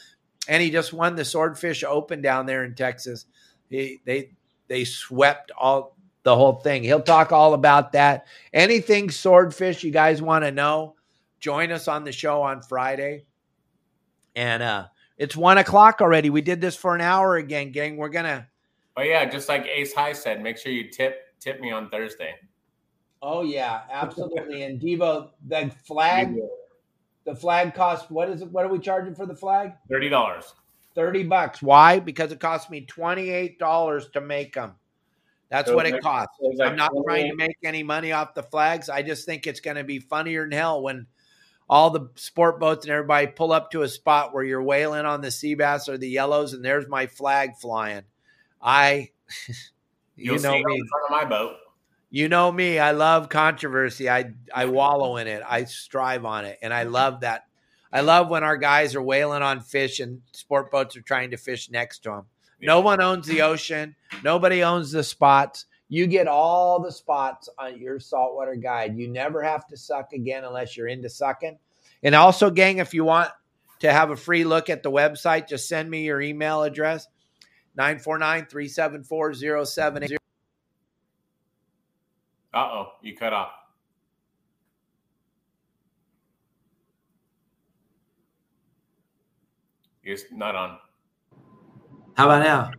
And he just won the Swordfish Open down there in Texas. He, they they swept all the whole thing. He'll talk all about that. Anything swordfish you guys want to know, join us on the show on Friday. And uh it's one o'clock already. We did this for an hour again, gang. We're gonna Oh yeah, just like Ace High said, make sure you tip tip me on Thursday. Oh yeah, absolutely. *laughs* and Devo, the flag, the flag cost what is it? What are we charging for the flag? Thirty dollars. Thirty bucks. Why? Because it cost me twenty eight dollars to make them. That's so what it costs. Like I'm not 28. trying to make any money off the flags. I just think it's going to be funnier than hell when all the sport boats and everybody pull up to a spot where you're whaling on the sea bass or the yellows, and there's my flag flying. I, *laughs* you You'll know me. In front of my boat. You know me. I love controversy. I I wallow in it. I strive on it, and I mm-hmm. love that. I love when our guys are whaling on fish and sport boats are trying to fish next to them. No one owns the ocean. Nobody owns the spots. You get all the spots on your saltwater guide. You never have to suck again unless you're into sucking. And also, gang, if you want to have a free look at the website, just send me your email address 949 374 0780. Uh oh, you cut off. You're not on. How about now?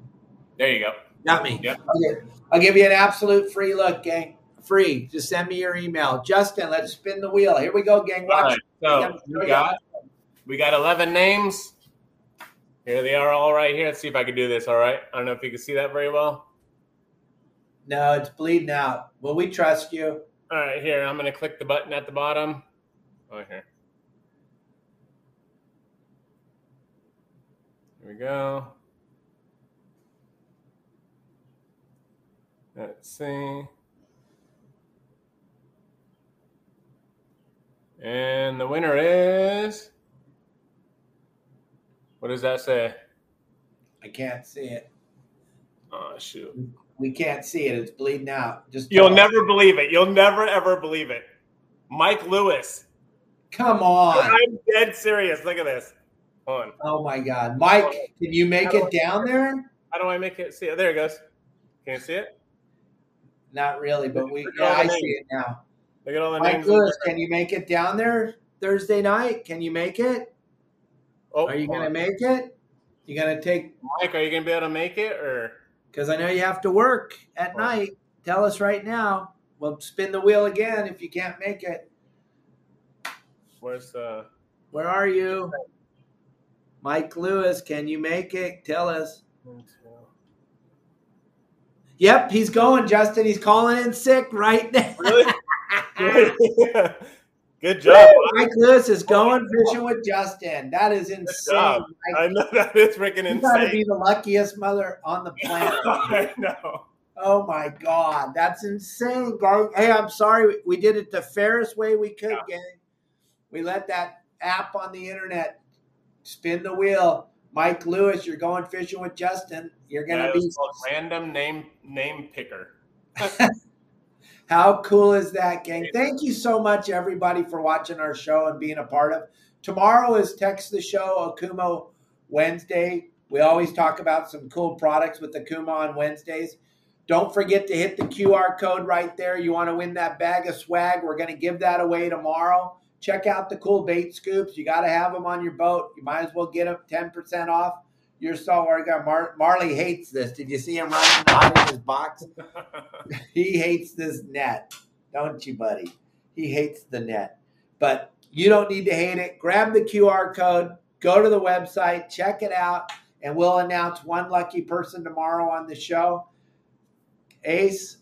There you go. Got me. Yep. Okay. I'll give you an absolute free look, gang. Free. Just send me your email. Justin, let's spin the wheel. Here we go, gang. Watch. Right, so we got we got eleven names. Here they are all right here. Let's see if I can do this. All right. I don't know if you can see that very well. No, it's bleeding out. Will we trust you? All right, here. I'm gonna click the button at the bottom. Oh here. Here we go. Let's see. And the winner is. What does that say? I can't see it. Oh shoot. We can't see it. It's bleeding out. Just You'll never believe it. You'll never ever believe it. Mike Lewis. Come on. I'm dead serious. Look at this. On. Oh my god. Mike, can you make it down there? How do I make it see it? There it goes. Can you see it? Not really, but we yeah, I names. see it now. Look at all the Mike names. Lewis, can you make it down there Thursday night? Can you make it? Oh, are you going to make it? You going to take Mike? Are you going to be able to make it, or because I know you have to work at oh. night? Tell us right now. We'll spin the wheel again if you can't make it. Where's the? Where are you, Mike Lewis? Can you make it? Tell us. Yep, he's going, Justin. He's calling in sick right now. Really? *laughs* *laughs* Good job. Mike Lewis is going fishing with Justin. That is insane. I know *laughs* that is freaking insane. You gotta be the luckiest mother on the planet. I know. Oh my God. That's insane. Hey, I'm sorry. We did it the fairest way we could, yeah. gang. We let that app on the internet spin the wheel. Mike Lewis, you're going fishing with Justin. You're gonna yeah, be random name name picker. *laughs* *laughs* How cool is that, gang? Thank you so much, everybody, for watching our show and being a part of. Tomorrow is Text the Show Okuma Wednesday. We always talk about some cool products with Okuma on Wednesdays. Don't forget to hit the QR code right there. You want to win that bag of swag. We're going to give that away tomorrow. Check out the cool bait scoops. You got to have them on your boat. You might as well get them 10% off your saltwater guy. Mar- Marley hates this. Did you see him running out of his box? *laughs* he hates this net, don't you, buddy? He hates the net. But you don't need to hate it. Grab the QR code, go to the website, check it out, and we'll announce one lucky person tomorrow on the show. Ace,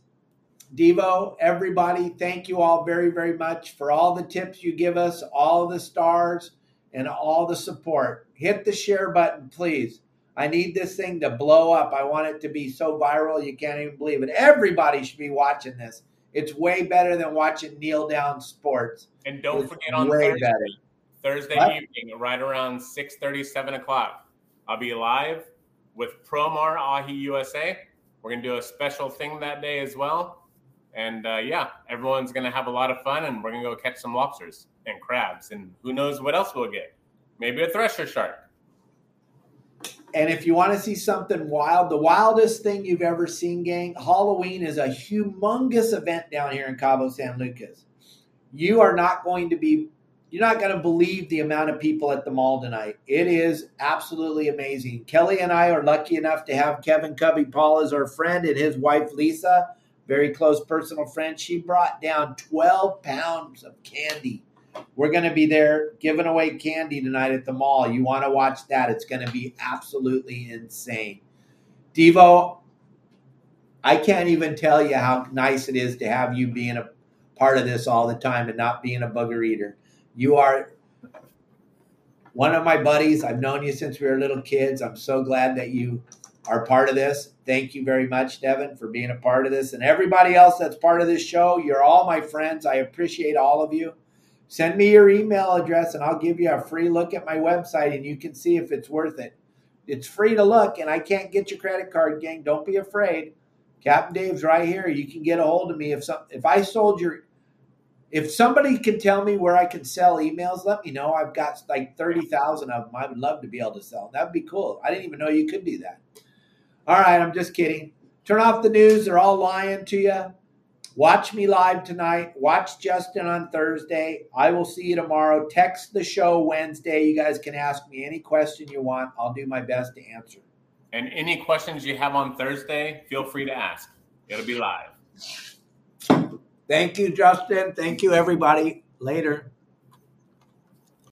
Devo, everybody, thank you all very, very much for all the tips you give us, all the stars, and all the support. Hit the share button, please. I need this thing to blow up. I want it to be so viral you can't even believe it. Everybody should be watching this. It's way better than watching kneel down sports. And don't It's forget on Thursday, better. Thursday What? evening, right around 6 7 o'clock, I'll be live with Promar Ahi USA. We're going to do a special thing that day as well. And uh, yeah, everyone's going to have a lot of fun and we're going to go catch some lobsters and crabs. And who knows what else we'll get? Maybe a thresher shark. And if you want to see something wild, the wildest thing you've ever seen, gang, Halloween is a humongous event down here in Cabo San Lucas. You are not going to be, you're not going to believe the amount of people at the mall tonight. It is absolutely amazing. Kelly and I are lucky enough to have Kevin Cubby Paul as our friend and his wife Lisa, very close personal friend. She brought down 12 pounds of candy. We're going to be there giving away candy tonight at the mall. You want to watch that? It's going to be absolutely insane. Devo, I can't even tell you how nice it is to have you being a part of this all the time and not being a booger eater. You are one of my buddies. I've known you since we were little kids. I'm so glad that you are part of this. Thank you very much, Devin, for being a part of this. And everybody else that's part of this show, you're all my friends. I appreciate all of you. Send me your email address and I'll give you a free look at my website and you can see if it's worth it. It's free to look and I can't get your credit card, gang. Don't be afraid. Captain Dave's right here. You can get a hold of me if some if I sold your if somebody can tell me where I can sell emails, let me know. I've got like 30,000 of them. I would love to be able to sell. That would be cool. I didn't even know you could do that. All right, I'm just kidding. Turn off the news. They're all lying to you. Watch me live tonight. Watch Justin on Thursday. I will see you tomorrow. Text the show Wednesday. You guys can ask me any question you want. I'll do my best to answer. And any questions you have on Thursday, feel free to ask. It'll be live. Thank you, Justin. Thank you, everybody. Later.